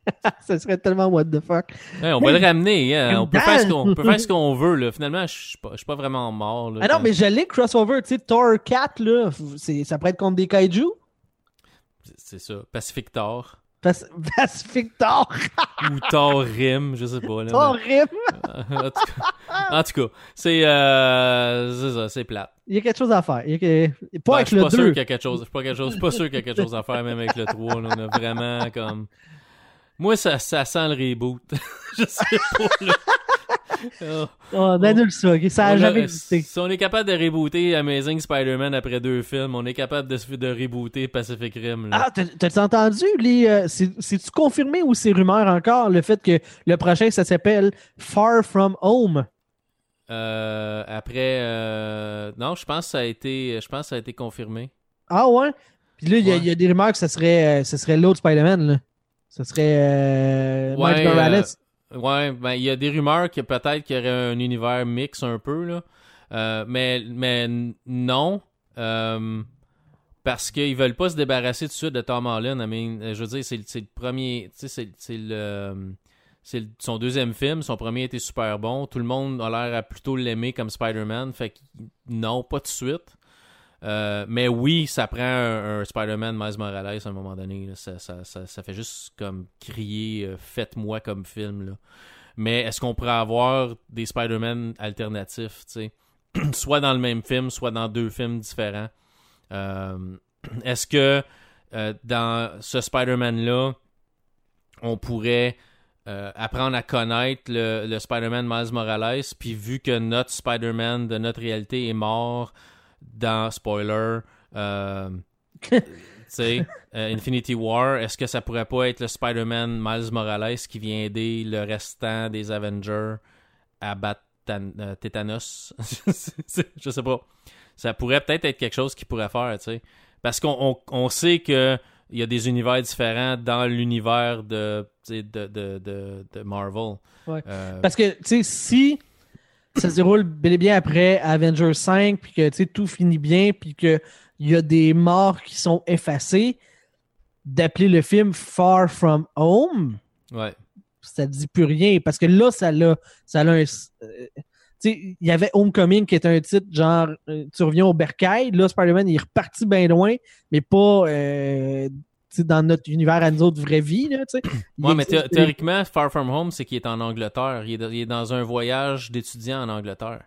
Ça serait tellement what the fuck. Ouais, on va le ramener. hein. On, peut faire ce qu'on, on peut faire ce qu'on veut. Là. Finalement, je suis pas, je suis pas vraiment mort. Là, Ah non, mais j'allais crossover, tu sais, Thor 4, là, c'est- ça pourrait être contre des kaiju. C'est- ça. Pacific Thor. Pac- Pacific Thor. Ou Thor Rim, je sais pas. Là, Thor Rim. mais- en, tout cas, en tout cas, c'est, euh, c'est ça, c'est plate. Il y a quelque chose à faire. Il y a Pas Ben, avec je suis le pas sûr 2. qu'il y a quelque chose. Je suis pas, quelque chose, je suis pas sûr qu'il y a quelque chose à faire même avec le 3. là. on a vraiment comme. Moi, ça, ça sent le reboot. je sais pas. Là. Oh. Oh, on annule ça, ok? Ça a jamais existé. Si on est capable de rebooter Amazing Spider-Man après deux films, on est capable de, de rebooter Pacific Rim. là. Ah, t'as- t'as-tu entendu les. euh, c'est- C'est-tu confirmé ou c'est rumeur encore le fait que le prochain, ça s'appelle Far From Home? Euh, après, euh, non, je pense que ça a été, je pense que ça a été confirmé. Ah ouais? Puis là, il y, Ouais. y a des rumeurs que ça serait, euh, ça serait l'autre Spider-Man, là. Ça serait euh, Miles Ouais, Morales. euh, ouais, ben il y a des rumeurs que peut-être qu'il y aurait un univers mix un peu là, Euh, mais mais non. euh, parce qu'ils veulent pas se débarrasser tout de suite de Tom Holland. I mean, je veux dire, c'est le- premier. C'est- le. C'est son deuxième film. Son premier était super bon. Tout le monde a l'air à plutôt l'aimer comme Spider-Man. Fait que non, pas tout de suite. Euh, mais oui, ça prend un, Spider-Man Miles Morales à un moment donné. Ça, ça, ça, ça fait juste comme crier euh, Faites-moi comme film. Là. Mais est-ce qu'on pourrait avoir des Spider-Man alternatifs, soit dans le même film, soit dans deux films différents? Euh, est-ce que dans ce Spider-Man-là, on pourrait apprendre à connaître le, le Spider-Man Miles Morales, puis vu que notre Spider-Man de notre réalité est mort dans spoiler, euh, tu sais, euh, Infinity War, est-ce que ça pourrait pas être le Spider-Man Miles Morales qui vient aider le restant des Avengers à battre euh, Tétanos? Je sais pas. Ça pourrait peut-être être quelque chose qu'il pourrait faire, tu sais. Parce qu'on on, on sait que il y a des univers différents dans l'univers de, de, de, de, de Marvel. Ouais. Euh, Parce que, tu sais, si ça se déroule bel et bien après Avengers 5, puis que, tout finit bien, puis qu'il y a des morts qui sont effacés, d'appeler le film Far From Home, ouais. ça dit plus rien. Parce que là, ça l'a ça a un... euh, tu sais, il y avait Homecoming qui était un titre genre euh, tu reviens au bercail. Là, Spider-Man il est reparti bien loin, mais pas euh, dans notre univers à nous autres, vraie vie. Là, tu sais. Il Ouais, mais thé- théoriquement, Far From Home, c'est qu'il est en Angleterre. Il est, dans- il est dans un voyage d'étudiant en Angleterre.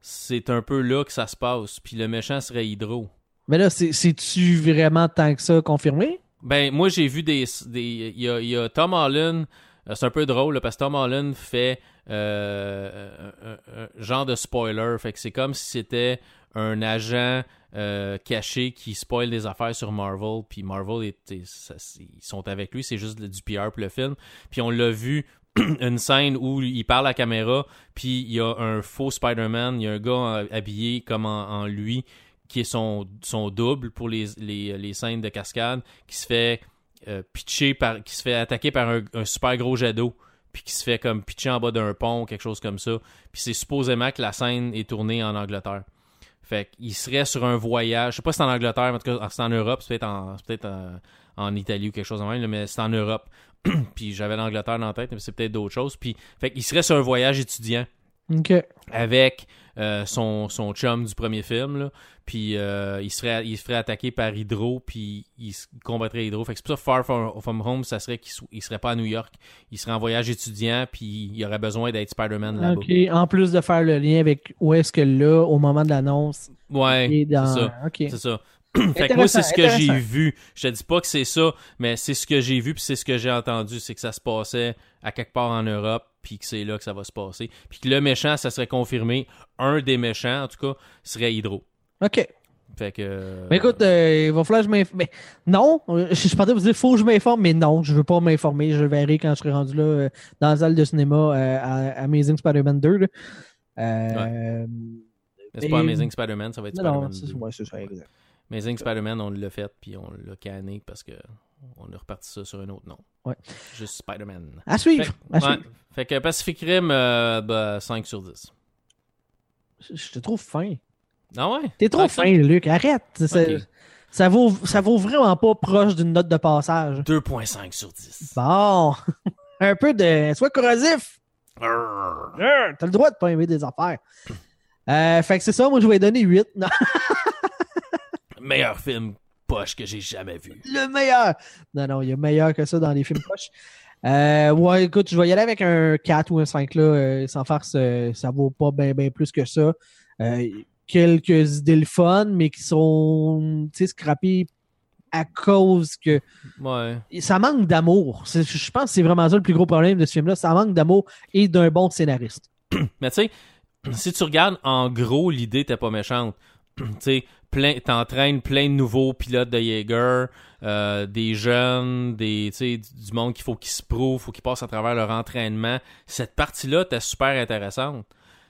C'est un peu là que ça se passe. Puis le méchant serait Hydro. Mais là, c'est- c'est-tu vraiment tant que ça confirmé? Ben, moi, j'ai vu des. des- Il y, a, y a Tom Holland. euh, C'est un peu drôle, là, parce que Tom Holland fait euh, genre de spoiler. Fait que c'est comme si c'était un agent euh, caché qui spoil des affaires sur Marvel. Puis Marvel, ils sont avec lui. C'est juste du PR pour le film. Puis on l'a vu une scène où il parle à la caméra, puis il y a un faux Spider-Man, il y a un gars habillé comme en, lui, qui est son, double pour les, scènes de cascade, qui se fait euh, par, qui se fait attaquer par un, super gros jet puis qui se fait comme pitcher en bas d'un pont, quelque chose comme ça. Puis c'est supposément que la scène est tournée en Angleterre. Fait qu'il serait sur un voyage, je sais pas si c'est en Angleterre, mais en tout cas c'est en Europe, c'est peut-être en, en, en Italie ou quelque chose de même, mais c'est en Europe. puis j'avais l'Angleterre dans la tête, mais c'est peut-être d'autres choses. Puis fait qu'il serait sur un voyage étudiant OK. avec euh, son, son chum du premier film. Là. Puis euh, il, serait, il se ferait attaquer par Hydro, puis il combattrait Hydro. Fait que c'est pour ça Far From, From Home, ça serait qu'il il serait pas à New York. Il serait en voyage étudiant, puis il aurait besoin d'être Spider-Man là-bas. OK. En plus de faire le lien avec où est-ce que là, au moment de l'annonce, Ouais, dans. c'est ça. C'est ça. fait que moi, c'est ce que j'ai vu. Je te dis pas que c'est ça, mais c'est ce que j'ai vu, puis c'est ce que j'ai entendu. C'est que ça se passait à quelque part en Europe, puis que c'est là que ça va se passer. Puis que le méchant, ça serait confirmé. Un des méchants, en tout cas, serait Hydro. OK. Fait que. Mais écoute, euh, il va falloir que je m'informe. Mais non, euh, je je pensais vous dire, faut que je m'informe, mais non, je veux pas m'informer. Je verrai quand je serai rendu là euh, dans la salle de cinéma euh, à Amazing Spider-Man 2. là. Euh, c'est pas Amazing Spider-Man, ça va être Non, non, Spider-Man. c'est 2. ouais, c'est ça, exact. Amazing Spider-Man, on l'a fait, puis on l'a canné parce que on a reparti ça sur un autre nom. Ouais. Juste Spider-Man. À suivre. Fait, à ouais. suivre. Fait que Pacific Rim, euh, bah, 5 sur 10. Je- te trouve fin. Ah ouais? T'es trop ça? fin, Luc. Arrête. Ça, vaut, ça vaut vraiment pas proche d'une note de passage. 2.5 sur 10. Bon. Un peu de. Sois corrosif. T'as le droit de pas aimer des affaires. Euh, fait que c'est ça, moi je vais donner 8. Non, Meilleur film poche que j'ai jamais vu. le meilleur. Non, non, il y a meilleur que ça dans les films poches. Euh, ouais, écoute, je vais y aller avec un 4 ou un 5 là, euh, sans farce, euh, ça vaut pas bien ben plus que ça. Euh, quelques idées le fun, mais qui sont, tu sais, scrappées à cause que Ouais. ça manque d'amour. Je pense que c'est vraiment ça le plus gros problème de ce film-là. Ça manque d'amour et d'un bon scénariste. Mais tu sais, si tu regardes, en gros, l'idée t'es pas méchante. tu sais, plein, t'entraînes plein de nouveaux pilotes de Jaeger, euh, des jeunes, des, du monde qu'il faut qu'ils se prouvent, faut qu'ils passent à travers leur entraînement. Cette partie-là, t'es super intéressante.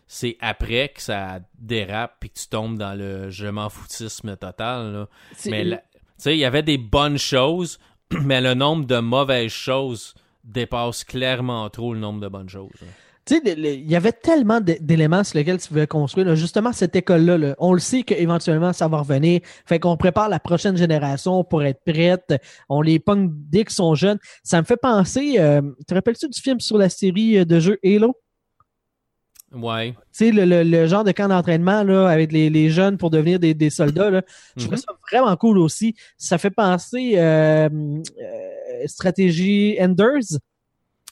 C'est après que ça dérape puis que tu tombes dans le je m'en foutisme total. Là. Mais tu sais, il y avait des bonnes choses, mais le nombre de mauvaises choses dépasse clairement trop le nombre de bonnes choses. là. Tu sais, il y avait tellement d'éléments sur lesquels tu pouvais construire. là. Justement, cette école-là, là, on le sait qu'éventuellement, ça va revenir. Fait qu'on prépare la prochaine génération pour être prête. On les pogne dès qu'ils sont jeunes. Ça me fait penser, euh, te rappelles-tu du film sur la série euh, de jeux Halo? Ouais. Tu sais, le, le- le genre de camp d'entraînement là, avec les, les jeunes pour devenir des, des soldats. Là. Je trouve Mhm. ça vraiment cool aussi. Ça fait penser euh, euh, stratégie Enders.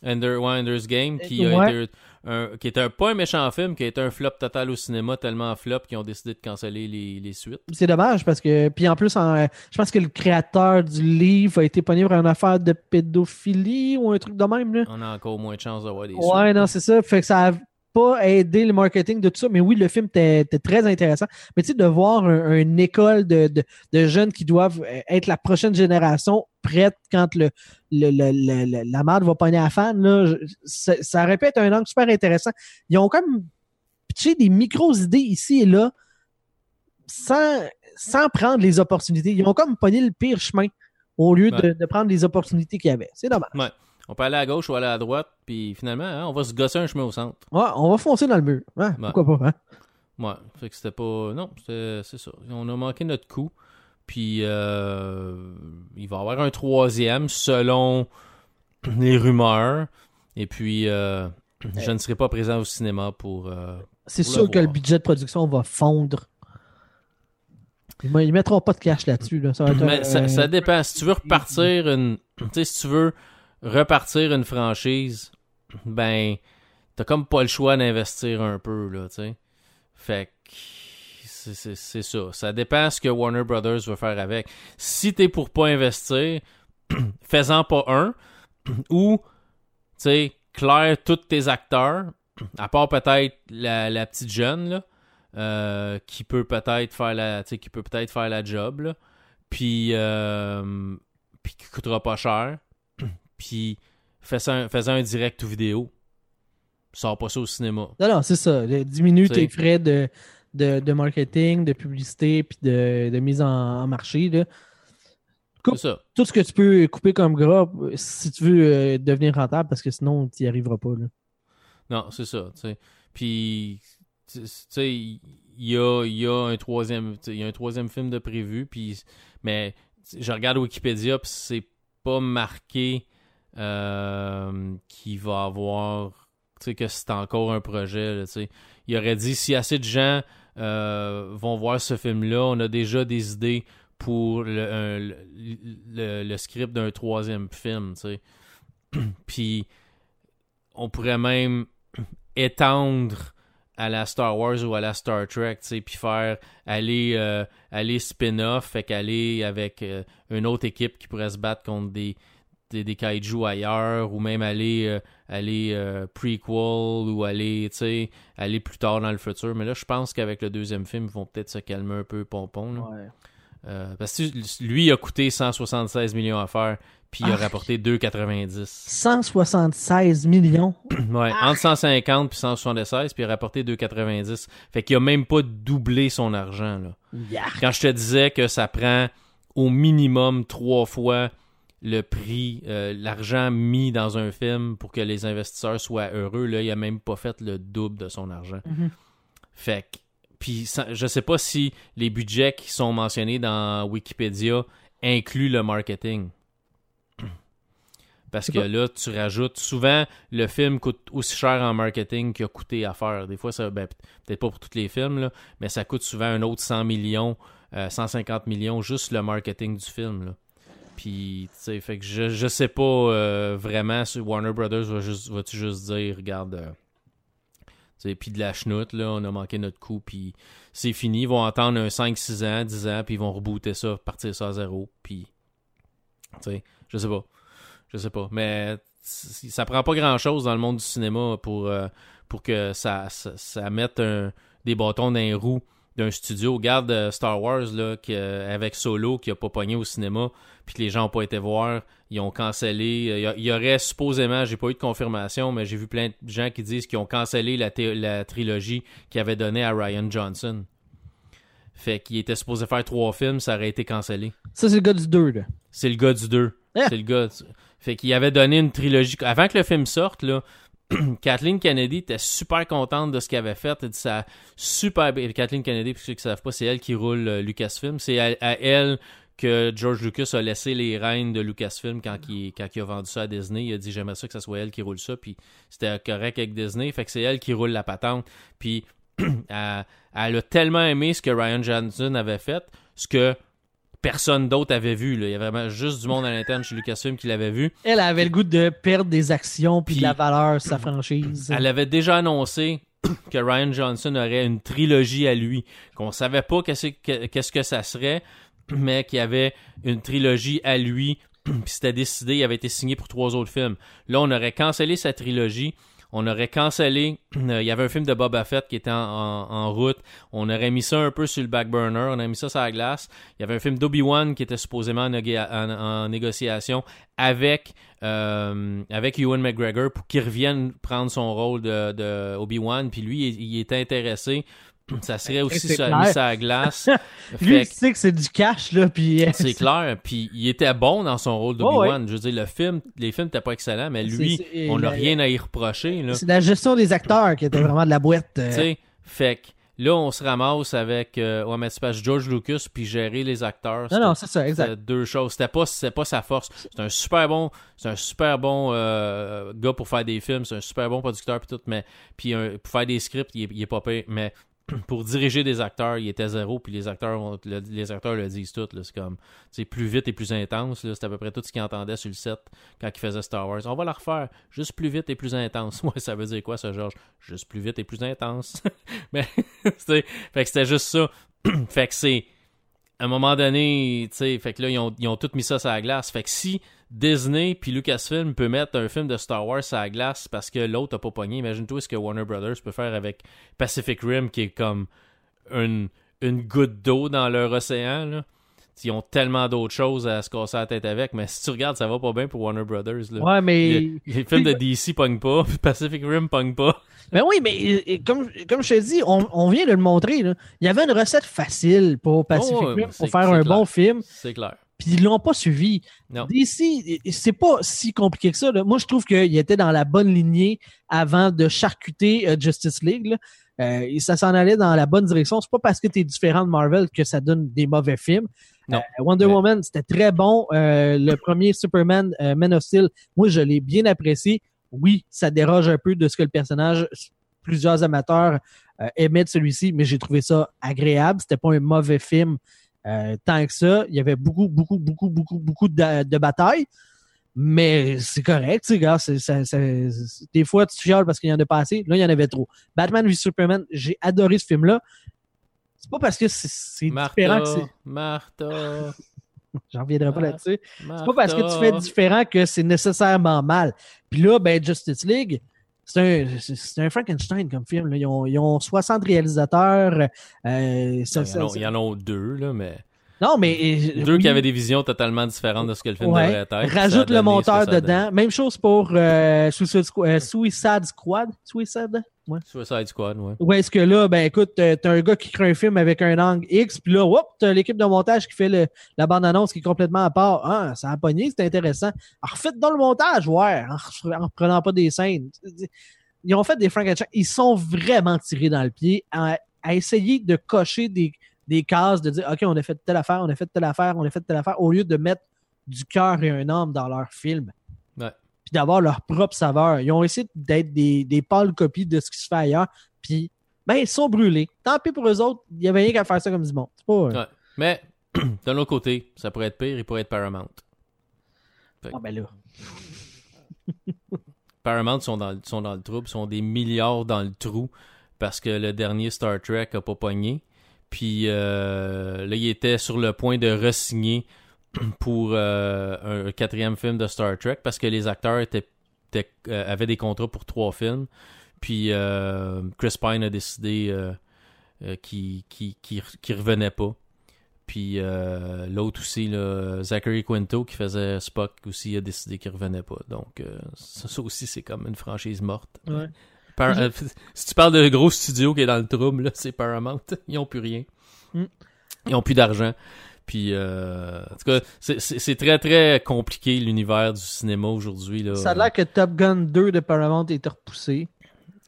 Ender, ouais, Ender's Game, qui a Ouais. été un, qui était un, pas un méchant film, qui a été un flop total au cinéma, tellement flop qu'ils ont décidé de canceller les, les suites. C'est dommage parce que, puis en plus, en- je pense que le créateur du livre a été pogné pour une affaire de pédophilie ou un truc de même. Là. On a encore moins de chances d'avoir des Ouais, non, c'est ça. Fait que ça a pas aidé le marketing de tout ça. Mais oui, le film était, très intéressant. Mais tu sais, de voir un- une école de, de, de jeunes qui doivent euh, être la prochaine génération prête quand le, le, le- le- la merde va pogner à fan, là, je- ça, ça aurait pu être un angle super intéressant. Ils ont comme pitché des micro-idées ici et là sans, sans prendre les opportunités. Ils ont comme pogné le pire chemin au lieu de, de prendre les opportunités qu'il y avait. C'est dommage. Ouais. On peut aller à gauche ou aller à droite, puis finalement, hein, on va se gosser un chemin au centre. Ouais, on va foncer dans le mur. Ouais, Ouais. Pourquoi pas? Hein? Ouais, fait que c'était pas. Non, c'est ça. On a manqué notre coup. Puis euh, il va y avoir un troisième selon les rumeurs. Et puis euh, je ne serai pas présent au cinéma pour. euh, C'est sûr le que le budget de production va fondre. Ils, ne mettront pas de cash là-dessus. Là. Ça, ça dépend. Si tu veux repartir une. Tu sais, si tu veux repartir une franchise, ben, t'as comme pas le choix d'investir un peu, là, tu sais. Fait que. c'est- ça. Ça dépend ce que Warner Brothers veut faire avec. Si t'es pour pas investir, fais-en pas un. Ou, tu sais, claire tous tes acteurs, à part peut-être la, la petite jeune, là, euh, qui peut peut-être faire la, qui peut peut-être faire la job, là. Puis, euh, puis qui coûtera pas cher. Puis, fais un, fais un direct ou vidéo. Sors pas ça au cinéma. Non, non, c'est ça. Diminue tes frais de, de, de marketing, de publicité, puis de, de mise en, en marché. Là. C'est ça. Tout ce que tu peux couper comme gras si tu veux euh, devenir rentable, parce que sinon, tu n'y arriveras pas. Là. Non, c'est ça. Puis, tu sais, il y a, y a un troisième, y a un troisième film de prévu, puis, mais je regarde Wikipédia, puis c'est pas marqué euh, qu'il va avoir, que c'est encore un projet. Il aurait dit, si assez de gens euh, vont voir ce film-là, on a déjà des idées pour le, le, script d'un troisième film, puis, on pourrait même étendre à la Star Wars ou à la Star Trek, tu sais, puis faire aller euh, aller spin-off, fait qu'aller avec une autre équipe qui pourrait se battre contre des des, des kaiju ailleurs ou même aller euh, aller euh, prequel ou aller tu sais aller plus tard dans le futur mais là je pense qu'avec le deuxième film ils vont peut-être se calmer un peu pompon là. Euh, parce que lui a coûté 176 millions à faire, puis il a Ah. rapporté 2,90. 176 millions? Ouais, entre 150 puis 176, puis il a rapporté 2,90. Fait qu'il a même pas doublé son argent, là. Yark. Quand je te disais que ça prend au minimum trois fois le prix, euh, l'argent mis dans un film pour que les investisseurs soient heureux, là, il a même pas fait le double de son argent. Mhm. Fait que, puis je sais pas si les budgets qui sont mentionnés dans Wikipédia incluent le marketing. Parce que là, tu rajoutes souvent le film coûte aussi cher en marketing qu'il a coûté à faire. Des fois, ça, ben, peut-être pas pour tous les films, là, mais ça coûte souvent un autre 100 millions, euh, 150 millions, juste le marketing du film. Là. Puis, tu sais, fait que je, je sais pas euh, vraiment si Warner Brothers va juste, va-tu juste dire, regarde, euh, tu sais, puis de la chenoute, là, on a manqué notre coup, puis c'est fini. Ils vont attendre un 5, 6 ans, 10 ans, puis ils vont rebooter ça, partir ça à zéro, puis, tu sais, je sais pas. Je sais pas. Mais ça prend pas grand-chose dans le monde du cinéma pour, euh, pour que ça, ça, ça mette un- des bâtons dans les roues d'un studio. Regarde euh, Star Wars là, qui, euh, avec Solo qui a pas pogné au cinéma puis que les gens ont pas été voir. Ils ont cancellé. Euh, Il y il y, aurait supposément, j'ai pas eu de confirmation, mais j'ai vu plein de gens qui disent qu'ils ont cancellé la, la trilogie qu'ils avaient donnée à Ryan Johnson. Fait qu'il était supposé faire trois films, ça aurait été cancellé. Ça, c'est le gars du 2, là. C'est le gars du 2. Ah. C'est le gars. du- Fait qu'il avait donné une trilogie. Avant que le film sorte, là, Kathleen Kennedy était super contente de ce qu'elle avait fait. Elle dit ça super bien. Kathleen Kennedy, pour ceux qui ne savent pas, c'est elle qui roule euh, Lucasfilm. C'est à, à elle que George Lucas a laissé les rênes de Lucasfilm quand il, quand il a vendu ça à Disney. Il a dit j'aimerais ça que ce soit elle qui roule ça. Puis c'était correct avec Disney. Fait que c'est elle qui roule la patente. Puis elle, elle a tellement aimé ce que Ryan Johnson avait fait, ce que personne d'autre avait vu. Là. Il y avait vraiment juste du monde à l'interne chez Lucasfilm qui l'avait vu. Elle avait le goût de perdre des actions puis de la valeur sa franchise. Elle avait déjà annoncé que Ryan Johnson aurait une trilogie à lui, qu'on savait pas qu'est-ce que, qu'est-ce que ça serait, mais qu'il y avait une trilogie à lui, puis c'était décidé, il avait été signé pour trois autres films. Là, on aurait cancellé sa trilogie, on aurait cancellé, euh, il y avait un film de Boba Fett qui était en, route, on aurait mis ça un peu sur le back burner, on aurait mis ça sur la glace. Il y avait un film d'Obi-Wan qui était supposément en, négociation avec, euh, avec Ewan McGregor pour qu'il revienne prendre son rôle de, de Obi-Wan, puis lui, il, il était intéressé. Ça serait aussi sur, mis sur la glace. Lui, Fait il que- sait que c'est du cash, là, puis... c'est clair. Puis il était bon dans son rôle Oh, d'Obi-Wan. Je veux dire, le film, les films n'étaient pas excellents, mais lui, on n'a rien à y reprocher. Là. C'est la gestion des acteurs qui était vraiment de la boîte. euh, Tu sais, fait que là, on se ramasse avec. Euh, ouais, mais c'est George Lucas puis gérer les acteurs. Non, non, c'est ça, exact. c'était deux choses. C'était pas, pas sa force. C'est un super bon, c'est un super bon euh, gars pour faire des films. C'est un super bon producteur puis tout, mais puis pour faire des scripts, il est, il est pas payé. Mais pour diriger des acteurs, il était zéro. Puis les acteurs, le, les acteurs le disent tout. C'est comme, c'est plus vite et plus intense. C'est à peu près tout ce qu'ils entendaient sur le set quand ils faisaient Star Wars. On va la refaire, juste plus vite et plus intense. Ouais, ça veut dire quoi, ça, Georges? Juste plus vite et plus intense. mais fait que c'était juste ça. fait que c'est à un moment donné, tu sais, fait que là, ils ont, ils ont tout mis ça sur la glace. Fait que si Disney puis Lucasfilm peut mettre un film de Star Wars sur la glace parce que l'autre a pas pogné, imagine-toi ce que Warner Brothers peut faire avec Pacific Rim qui est comme une, une goutte d'eau dans leur océan, là. Ils ont tellement d'autres choses à se casser la tête avec, mais si tu regardes, ça va pas bien pour Warner Brothers. Là. Ouais, mais... Les, les films de DC pognent pas, Pacific Rim pogne pas. Mais oui, mais comme, comme je te dis, on, on vient de le montrer. Là. Il y avait une recette facile pour Pacific Oh, ouais, Rim, pour faire un clair. bon film, C'est clair. Puis ils l'ont pas suivi. Non. DC, c'est pas si compliqué que ça. là. Moi, je trouve qu'il était dans la bonne lignée avant de charcuter euh, Justice League. là. Euh, et ça s'en allait dans la bonne direction. C'est pas parce que tu es différent de Marvel que ça donne des mauvais films. Non. Euh, Wonder Woman, c'était très bon. Le premier Superman, Man of Steel, moi, je l'ai bien apprécié. Oui, ça déroge un peu de ce que le personnage, plusieurs amateurs euh, aimaient de celui-ci, mais j'ai trouvé ça agréable. C'était pas un mauvais film euh, tant que ça. Il y avait beaucoup, beaucoup, beaucoup, beaucoup, beaucoup de, de batailles. Mais c'est correct, tu sais, des fois, tu chiales parce qu'il y en a pas assez. Là, il y en avait trop. Batman v Superman, j'ai adoré ce film-là. C'est pas parce que c'est- différent que c'est. Martha, J'en reviendrai pas là-dessus. C'est pas parce que tu fais différent que c'est nécessairement mal. Puis là, ben, Justice League, c'est un, Frankenstein comme film. là. Ils, ont, ils ont 60 réalisateurs. euh, ça- Non, il y en a- ça- il y en a deux, là, mais. Non, mais. Deux oui. qui avaient des visions totalement différentes de ce que le film Ouais. devrait être. Rajoute le monteur dedans. Même chose pour euh, Suicide, Squ- euh, Suicide Squad? Suicide? Ouais. Suicide Squad, ouais. Ouais, est-ce que là, ben écoute, euh, t'as un gars qui crée un film avec un angle X, puis là, whoop, t'as l'équipe de montage qui fait le- la bande-annonce qui est complètement à part. Ah, ça a pogné, c'est intéressant. Alors, refaites dans le montage, ouais, en, re- en reprenant pas des scènes. Ils ont fait des Frankenstein. Ils sont vraiment tirés dans le pied à, à essayer de cocher des, des cases, de dire, OK, on a fait telle affaire, on a fait telle affaire, on a fait telle affaire, au lieu de mettre du cœur et un âme dans leur film. Ouais. Puis d'avoir leur propre saveur. Ils ont essayé d'être des, des pâles copies de ce qui se fait ailleurs. Puis, ben, ils sont brûlés. Tant pis pour eux autres, il n'y avait rien qu'à faire ça comme du monde. C'est pas. euh, Ouais. Mais, d'un autre côté, ça pourrait être pire, il pourrait être Paramount. Ah, ben là. Paramount sont dans, le- sont dans le trouble, sont des milliards dans le trou parce que le dernier Star Trek a pas pogné. Puis euh, là, il était sur le point de re-signer pour euh, un quatrième film de Star Trek parce que les acteurs euh, avaient des contrats pour trois films. Puis Chris Pine a décidé qu'il qu'il- qu'il- qu'il revenait pas. Puis l'autre aussi, Zachary Quinto, qui faisait Spock aussi, a décidé qu'il revenait pas. Donc ça, aussi, c'est comme une franchise morte. Par- euh, si tu parles de gros studio qui est dans le trouble, là, c'est Paramount. Ils ont plus rien. Mm. Ils ont plus d'argent. Puis, euh, en tout cas, c'est- très, très compliqué l'univers du cinéma aujourd'hui. Ça a l'air que Top Gun 2 de Paramount est repoussé.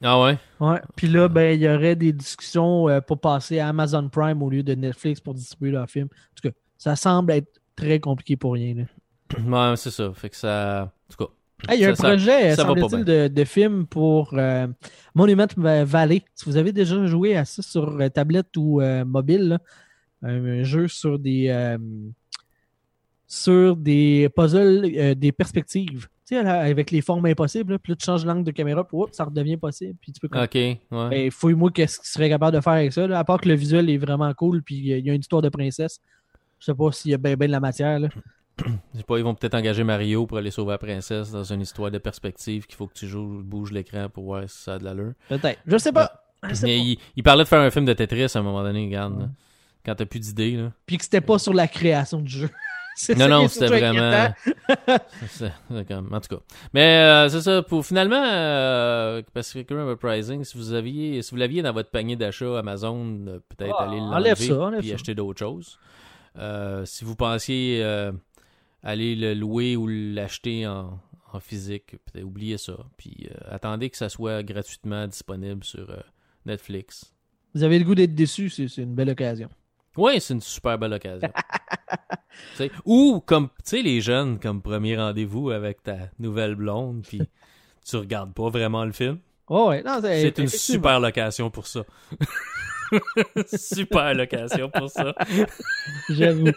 Ah ouais? Ouais. Puis là, ben, il y aurait des discussions euh, pour passer à Amazon Prime au lieu de Netflix pour distribuer leur film. En tout cas, ça semble être très compliqué pour rien. Là. Ouais, c'est ça. Fait que ça... En tout cas, Ah, il y a un Ça- projet, ça semble-t-il, de, de film pour euh, Monument Valley. Si vous avez déjà joué à ça sur euh, tablette ou euh, mobile, là, un, un jeu sur des sur des puzzles, des perspectives. Tu sais, là, avec les formes impossibles, là, puis là, tu changes l'angle de caméra, puis ça redevient possible. Puis tu peux ok, ouais. ben, fouille-moi qu'est-ce qu'il serait capable de faire avec ça. là, à part que le visuel est vraiment cool, puis il y a- il y a une histoire de princesse. Je sais pas s'il y a bien ben de la matière. Là. Je sais pas, ils vont peut-être engager Mario pour aller sauver la princesse dans une histoire de perspective qu'il faut que tu joues, bouges l'écran pour voir si ça a de l'allure. Peut-être. Je sais pas. Je sais Mais pas. il, il parlait de faire un film de Tetris à un moment donné, regarde. là. Quand t'as plus d'idées, là. Puis que c'était pas sur la création du jeu. Non, non, c'était vraiment. C'est- comme- En tout cas. Mais euh, c'est ça, pour finalement, euh, Pacific Rim Uprising, si vous aviez, si vous l'aviez dans votre panier d'achat Amazon, euh, peut-être Ah, aller l'enlever ça. acheter d'autres choses. Euh, si vous pensiez aller le louer ou l'acheter en, en physique, peut-être oubliez ça. Puis euh, attendez que ça soit gratuitement disponible sur euh, Netflix. Vous avez le goût d'être déçu, c'est une belle occasion. Oui, c'est une super belle occasion. Ou comme, tu sais, les jeunes, comme premier rendez-vous avec ta nouvelle blonde, puis tu regardes pas vraiment le film. Oh ouais, C'est une super location pour ça. super location pour ça. J'avoue.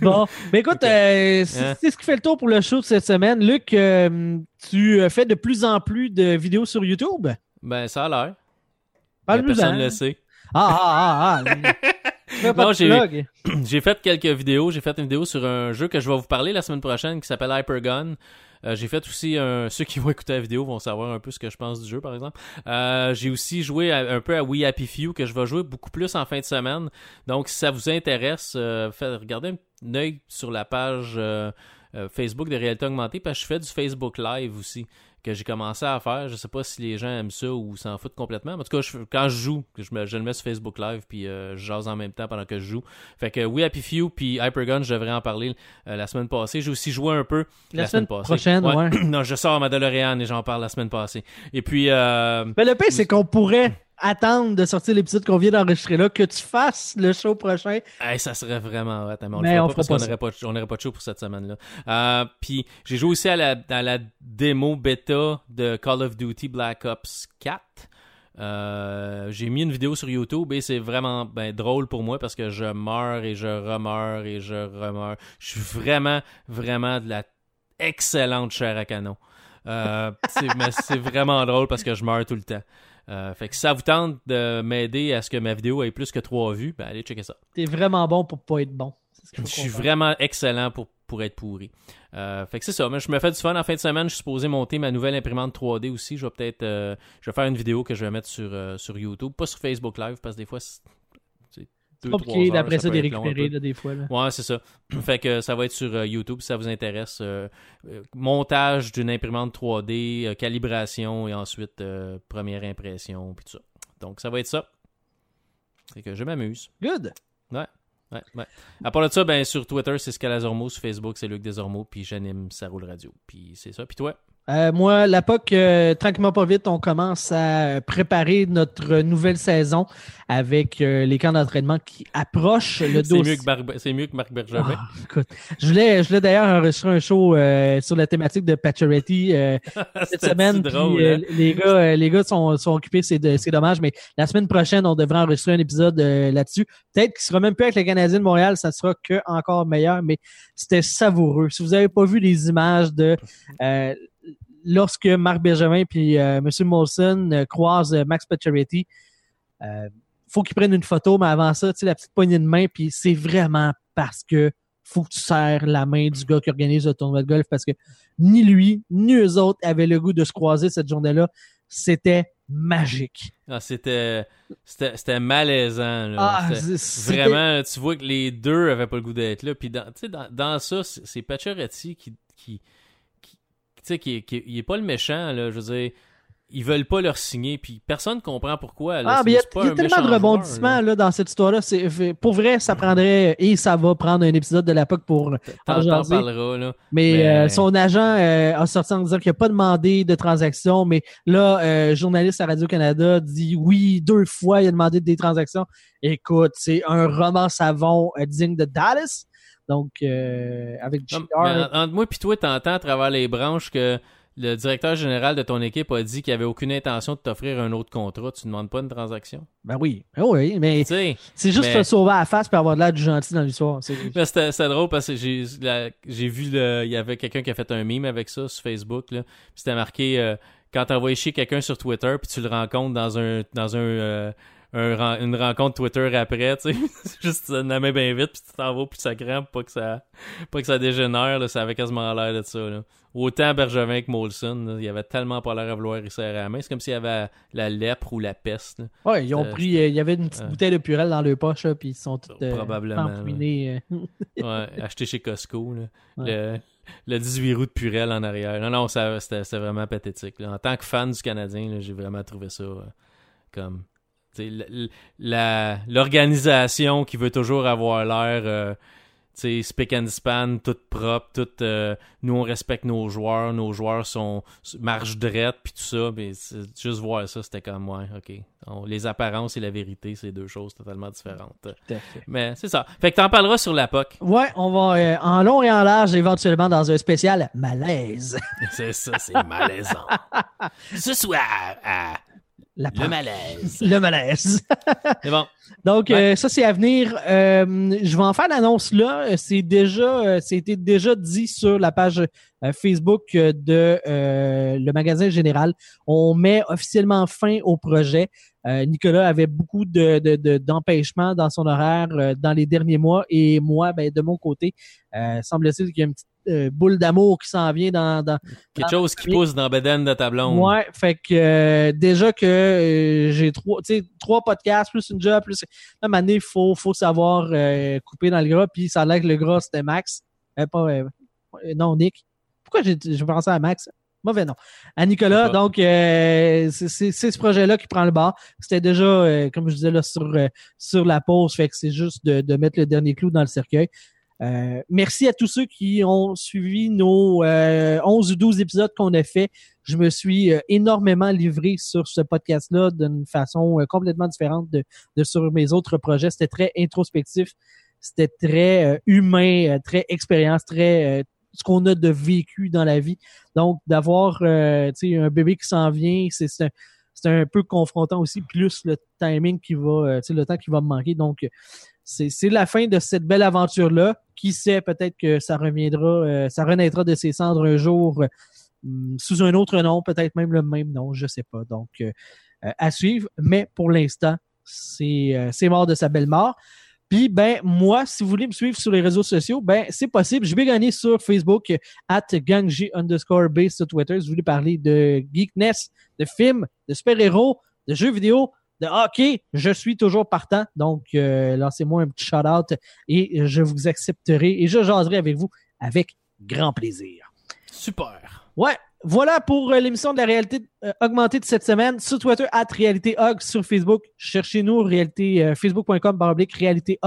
Bon, mais écoute, euh, c'est Hein? c'est ce qui fait le tour pour le show de cette semaine. Luc, euh, tu euh, fais de plus en plus de vidéos sur YouTube? Ben, ça a l'air. Personne ne le sait. Ah, ah, ah, ah. Pas Non, j'ai-. J'ai fait quelques vidéos. J'ai fait une vidéo sur un jeu que je vais vous parler la semaine prochaine qui s'appelle Hypergun. Euh, j'ai fait aussi un... ceux qui vont écouter la vidéo vont savoir un peu ce que je pense du jeu par exemple. Euh, j'ai aussi joué un peu à We Happy Few que je vais jouer beaucoup plus en fin de semaine. Donc si ça vous intéresse, euh, faites- regardez un œil sur la page Facebook de Réalité Augmentée parce que je fais du Facebook Live aussi que j'ai commencé à faire. Je sais pas si les gens aiment ça ou s'en foutent complètement. Mais en tout cas, je- quand je joue, je, me- je le mets sur Facebook Live puis euh, je jase en même temps pendant que je joue. Fait que We Happy Few puis Hypergun, je devrais en parler euh, la semaine passée. J'ai aussi joué un peu La la, semaine semaine passée. prochaine, ouais. non, je sors ma DeLorean et j'en parle la semaine passée. Et puis, euh, Mais le pire, c'est qu'on pourrait attendre de sortir l'épisode qu'on vient d'enregistrer là, que tu fasses le show prochain. Hey, ça serait vraiment hot, mais on Mais le on pas parce qu'on n'aurait pas, on n'aurait pas de show pour cette semaine-là. Euh, puis j'ai joué aussi à la, à la démo bêta de Call of Duty Black Ops 4. Euh, j'ai mis une vidéo sur YouTube et c'est vraiment ben, drôle pour moi parce que je meurs et je remeurs et je remeurs. Je suis vraiment, vraiment de la excellente chair à canon. Euh, c'est vraiment drôle parce que je meurs tout le temps. Euh, fait que si ça vous tente de m'aider à ce que ma vidéo ait plus que 3 vues, ben allez checker ça. T'es vraiment bon pour pas être bon. Ce Je suis vraiment excellent pour, pour être pourri. Euh, fait que c'est ça. Mais je me fais du fun en fin de semaine. Je suis supposé monter ma nouvelle imprimante 3D aussi. Je vais peut-être euh, je vais faire une vidéo que je vais mettre sur, sur YouTube. Pas sur Facebook Live parce que des fois, deux, trois heures, d'après ça, peut de récupérer là, des fois. Là. Ouais, c'est ça. fait que ça va être sur euh, YouTube si ça vous intéresse. Euh, euh, montage d'une imprimante 3D, euh, calibration et ensuite euh, première impression, puis tout ça. Donc ça va être ça. C'est que je m'amuse. Good. Ouais, ouais. À part de ça, ben sur Twitter, c'est Scalazormo, sur Facebook, c'est Luc Desormeaux, puis j'anime Ça roule radio. Puis c'est ça. Puis toi? Euh, moi, la POC, euh, tranquillement pas vite, on commence à préparer notre nouvelle saison avec euh, les camps d'entraînement qui approchent le C'est dossier. mieux, Bar- c'est mieux que Marc Bergevin. Ah, écoute, je voulais, je voulais d'ailleurs enregistrer un show euh, sur la thématique de Pacioretty euh, cette semaine. puis, drôle, euh, hein? les gars, euh, les gars sont, sont occupés, c'est de- c'est dommage, mais la semaine prochaine, on devrait enregistrer un épisode euh, là-dessus. Peut-être qu'il sera même plus avec les Canadiens de Montréal, ça sera que encore meilleur, mais c'était savoureux. Si vous n'avez pas vu les images de euh, lorsque Marc Bergevin puis euh, M. Molson euh, croisent euh, Max Pacioretty, faut qu'ils prennent une photo, mais avant ça, tu sais, la petite poignée de main, puis c'est vraiment parce que faut que tu serres la main du gars qui organise le tournoi de golf parce que ni lui, ni eux autres avaient le goût de se croiser cette journée-là. C'était magique. Ah, c'était, c'était, c'était malaisant. Là. Ah, C'était- Vraiment, tu vois que les deux avaient pas le goût d'être là. Puis dans, tu sais, dans, dans ça, c'est Pacioretty qui, qui, tu sais, qui, qui- il est pas le méchant, là. Je veux dire, ils veulent pas leur signer. Puis personne comprend pourquoi. là. Ah, mais il y a, y tellement de rebondissements là, dans cette histoire-là. C'est- Pour vrai, ça prendrait, et ça va prendre un épisode de la POC pour en t'en jaser. parleras, là. Mais, Mais- euh, son agent euh, a sorti en disant qu'il n'a pas demandé de transaction, mais là, euh, journaliste à Radio-Canada dit oui, deux fois, il a demandé des transactions. Écoute, c'est un roman savon euh, digne de Dallas. Donc, euh, avec JR. entre moi et toi, t'entends à travers les branches que le directeur général de ton équipe a dit qu'il avait aucune intention de t'offrir un autre contrat. Tu demandes pas une transaction? Ben oui, Ben oui, mais c'est juste mais- se sauver à la face pour avoir de l'air du gentil dans l'histoire. C'est- c'était drôle parce que j'ai vu le, il y avait quelqu'un qui a fait un meme avec ça sur Facebook c'était marqué euh, quand t'envoies chier quelqu'un sur Twitter puis tu le rencontres dans un dans un, euh, un une rencontre Twitter après, tu sais, juste tu main bien vite puis tu t'en vas puis ça crampe pas que ça pas que ça dégénère là, ça avait quasiment l'air de ça là. Autant Bergevin que Molson, là, il avait tellement pas l'air à vouloir y serrer la main, c'est comme s'il y avait la lèpre ou la peste. là. Ouais, ils ont Euh, pris, euh, il y avait une petite euh, bouteille de purelle dans leur poche, puis ils sont tous euh, Probablement, empoinés, euh. Ouais, acheté chez Costco. Là. Ouais. Le, le 18 roues de Purel en arrière. Non, non, c'était, vraiment pathétique. là. En tant que fan du Canadien, j'ai vraiment trouvé ça euh, comme. L'organisation qui veut toujours avoir l'air. euh, spick and span, tout propre, tout. euh, nous, on respecte nos joueurs, nos joueurs sont marche drette, puis tout ça. Mais juste voir ça, c'était comme, ouais, ok. On- les apparences et la vérité, c'est deux choses totalement différentes. Tout à fait. Mais c'est ça. Fait que t'en parleras sur la POC. Ouais, on va euh, en long et en large, éventuellement, dans un spécial malaise. C'est ça, c'est malaisant. Ce soir, à La le malaise. Le malaise. C'est bon. Donc, Ouais. euh, ça, c'est à venir. Euh, je vais en faire l'annonce là. C'est déjà, euh, c'était déjà dit sur la page euh, Facebook euh, de euh, le magasin général. On met officiellement fin au projet. Euh, Nicolas avait beaucoup de, de, de- d'empêchements dans son horaire euh, dans les derniers mois et moi, ben, de mon côté, euh, semble-t-il qu'il y a une petite euh, boule d'amour qui s'en vient dans, dans, Quelque chose qui pousse dans Beden de ta blonde. Ouais, fait que euh, déjà que euh, j'ai trois, trois podcasts plus une job plus. Là, il faut, faut savoir couper dans le gras. Puis ça a l'air que le gras c'était Max, pas non Nick. Pourquoi j'ai, j'ai pensé à Max? Mauvais nom. À Nicolas. Je. Donc c'est, ce projet-là qui prend le bas. C'était déjà, comme je disais là, sur sur la pause. Fait que c'est juste de, de mettre le dernier clou dans le cercueil. Euh, merci à tous ceux qui ont suivi nos euh, 11 ou 12 épisodes qu'on a fait. Je me suis euh, énormément livré sur ce podcast-là d'une façon euh, complètement différente de, de sur mes autres projets. C'était très introspectif, c'était très euh, humain, très expérience, très ce qu'on a de vécu dans la vie. Donc, d'avoir un bébé qui s'en vient, c'est un, c'est un peu confrontant aussi, plus le timing qui va, le temps qui va me manquer. Donc, c'est la fin de cette belle aventure-là. Qui sait, peut-être que ça reviendra, euh, ça renaîtra de ses cendres un jour hum, sous un autre nom, peut-être même le même nom, je sais pas. Donc, euh, à suivre. Mais pour l'instant, c'est euh, c'est mort de sa belle mort. Puis, ben, moi, si vous voulez me suivre sur les réseaux sociaux, ben, c'est possible. Je vais gagner sur Facebook, at gangg underscore base sur Twitter. Si vous voulez parler de geekness, de films, de super-héros, de jeux vidéo, de hockey, je suis toujours partant. Donc, euh, lancez-moi un petit shout-out et je vous accepterai et je jaserai avec vous avec grand plaisir. Super. Ouais, voilà pour euh, l'émission de la réalité euh, augmentée de cette semaine. Sur Twitter, at réalité Sur Facebook, cherchez-nous, réalité, euh, facebook.com, baroblique réalité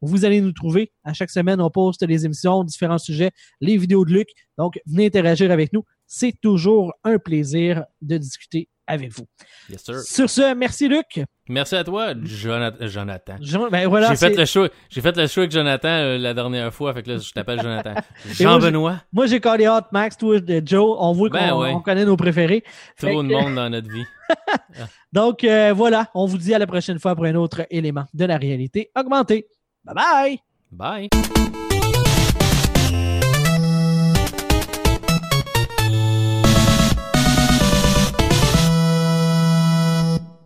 Vous allez nous trouver. À chaque semaine, on poste les émissions, différents sujets, les vidéos de Luc. Donc, venez interagir avec nous. C'est toujours un plaisir de discuter avec vous. Yes, sir. Sur ce, merci Luc. Merci à toi, Jonathan. Jonathan. ben voilà, j'ai fait le show. J'ai fait le show avec Jonathan euh, la dernière fois, fait que là je t'appelle Jonathan. Jean-Benoît. Moi j'ai callé Hot Max, toi Joe. On voit ben qu'on connaît nos préférés. Trop de monde dans notre vie. Donc euh, voilà, on vous dit à la prochaine fois pour un autre élément de la réalité augmentée. Bye bye. Bye.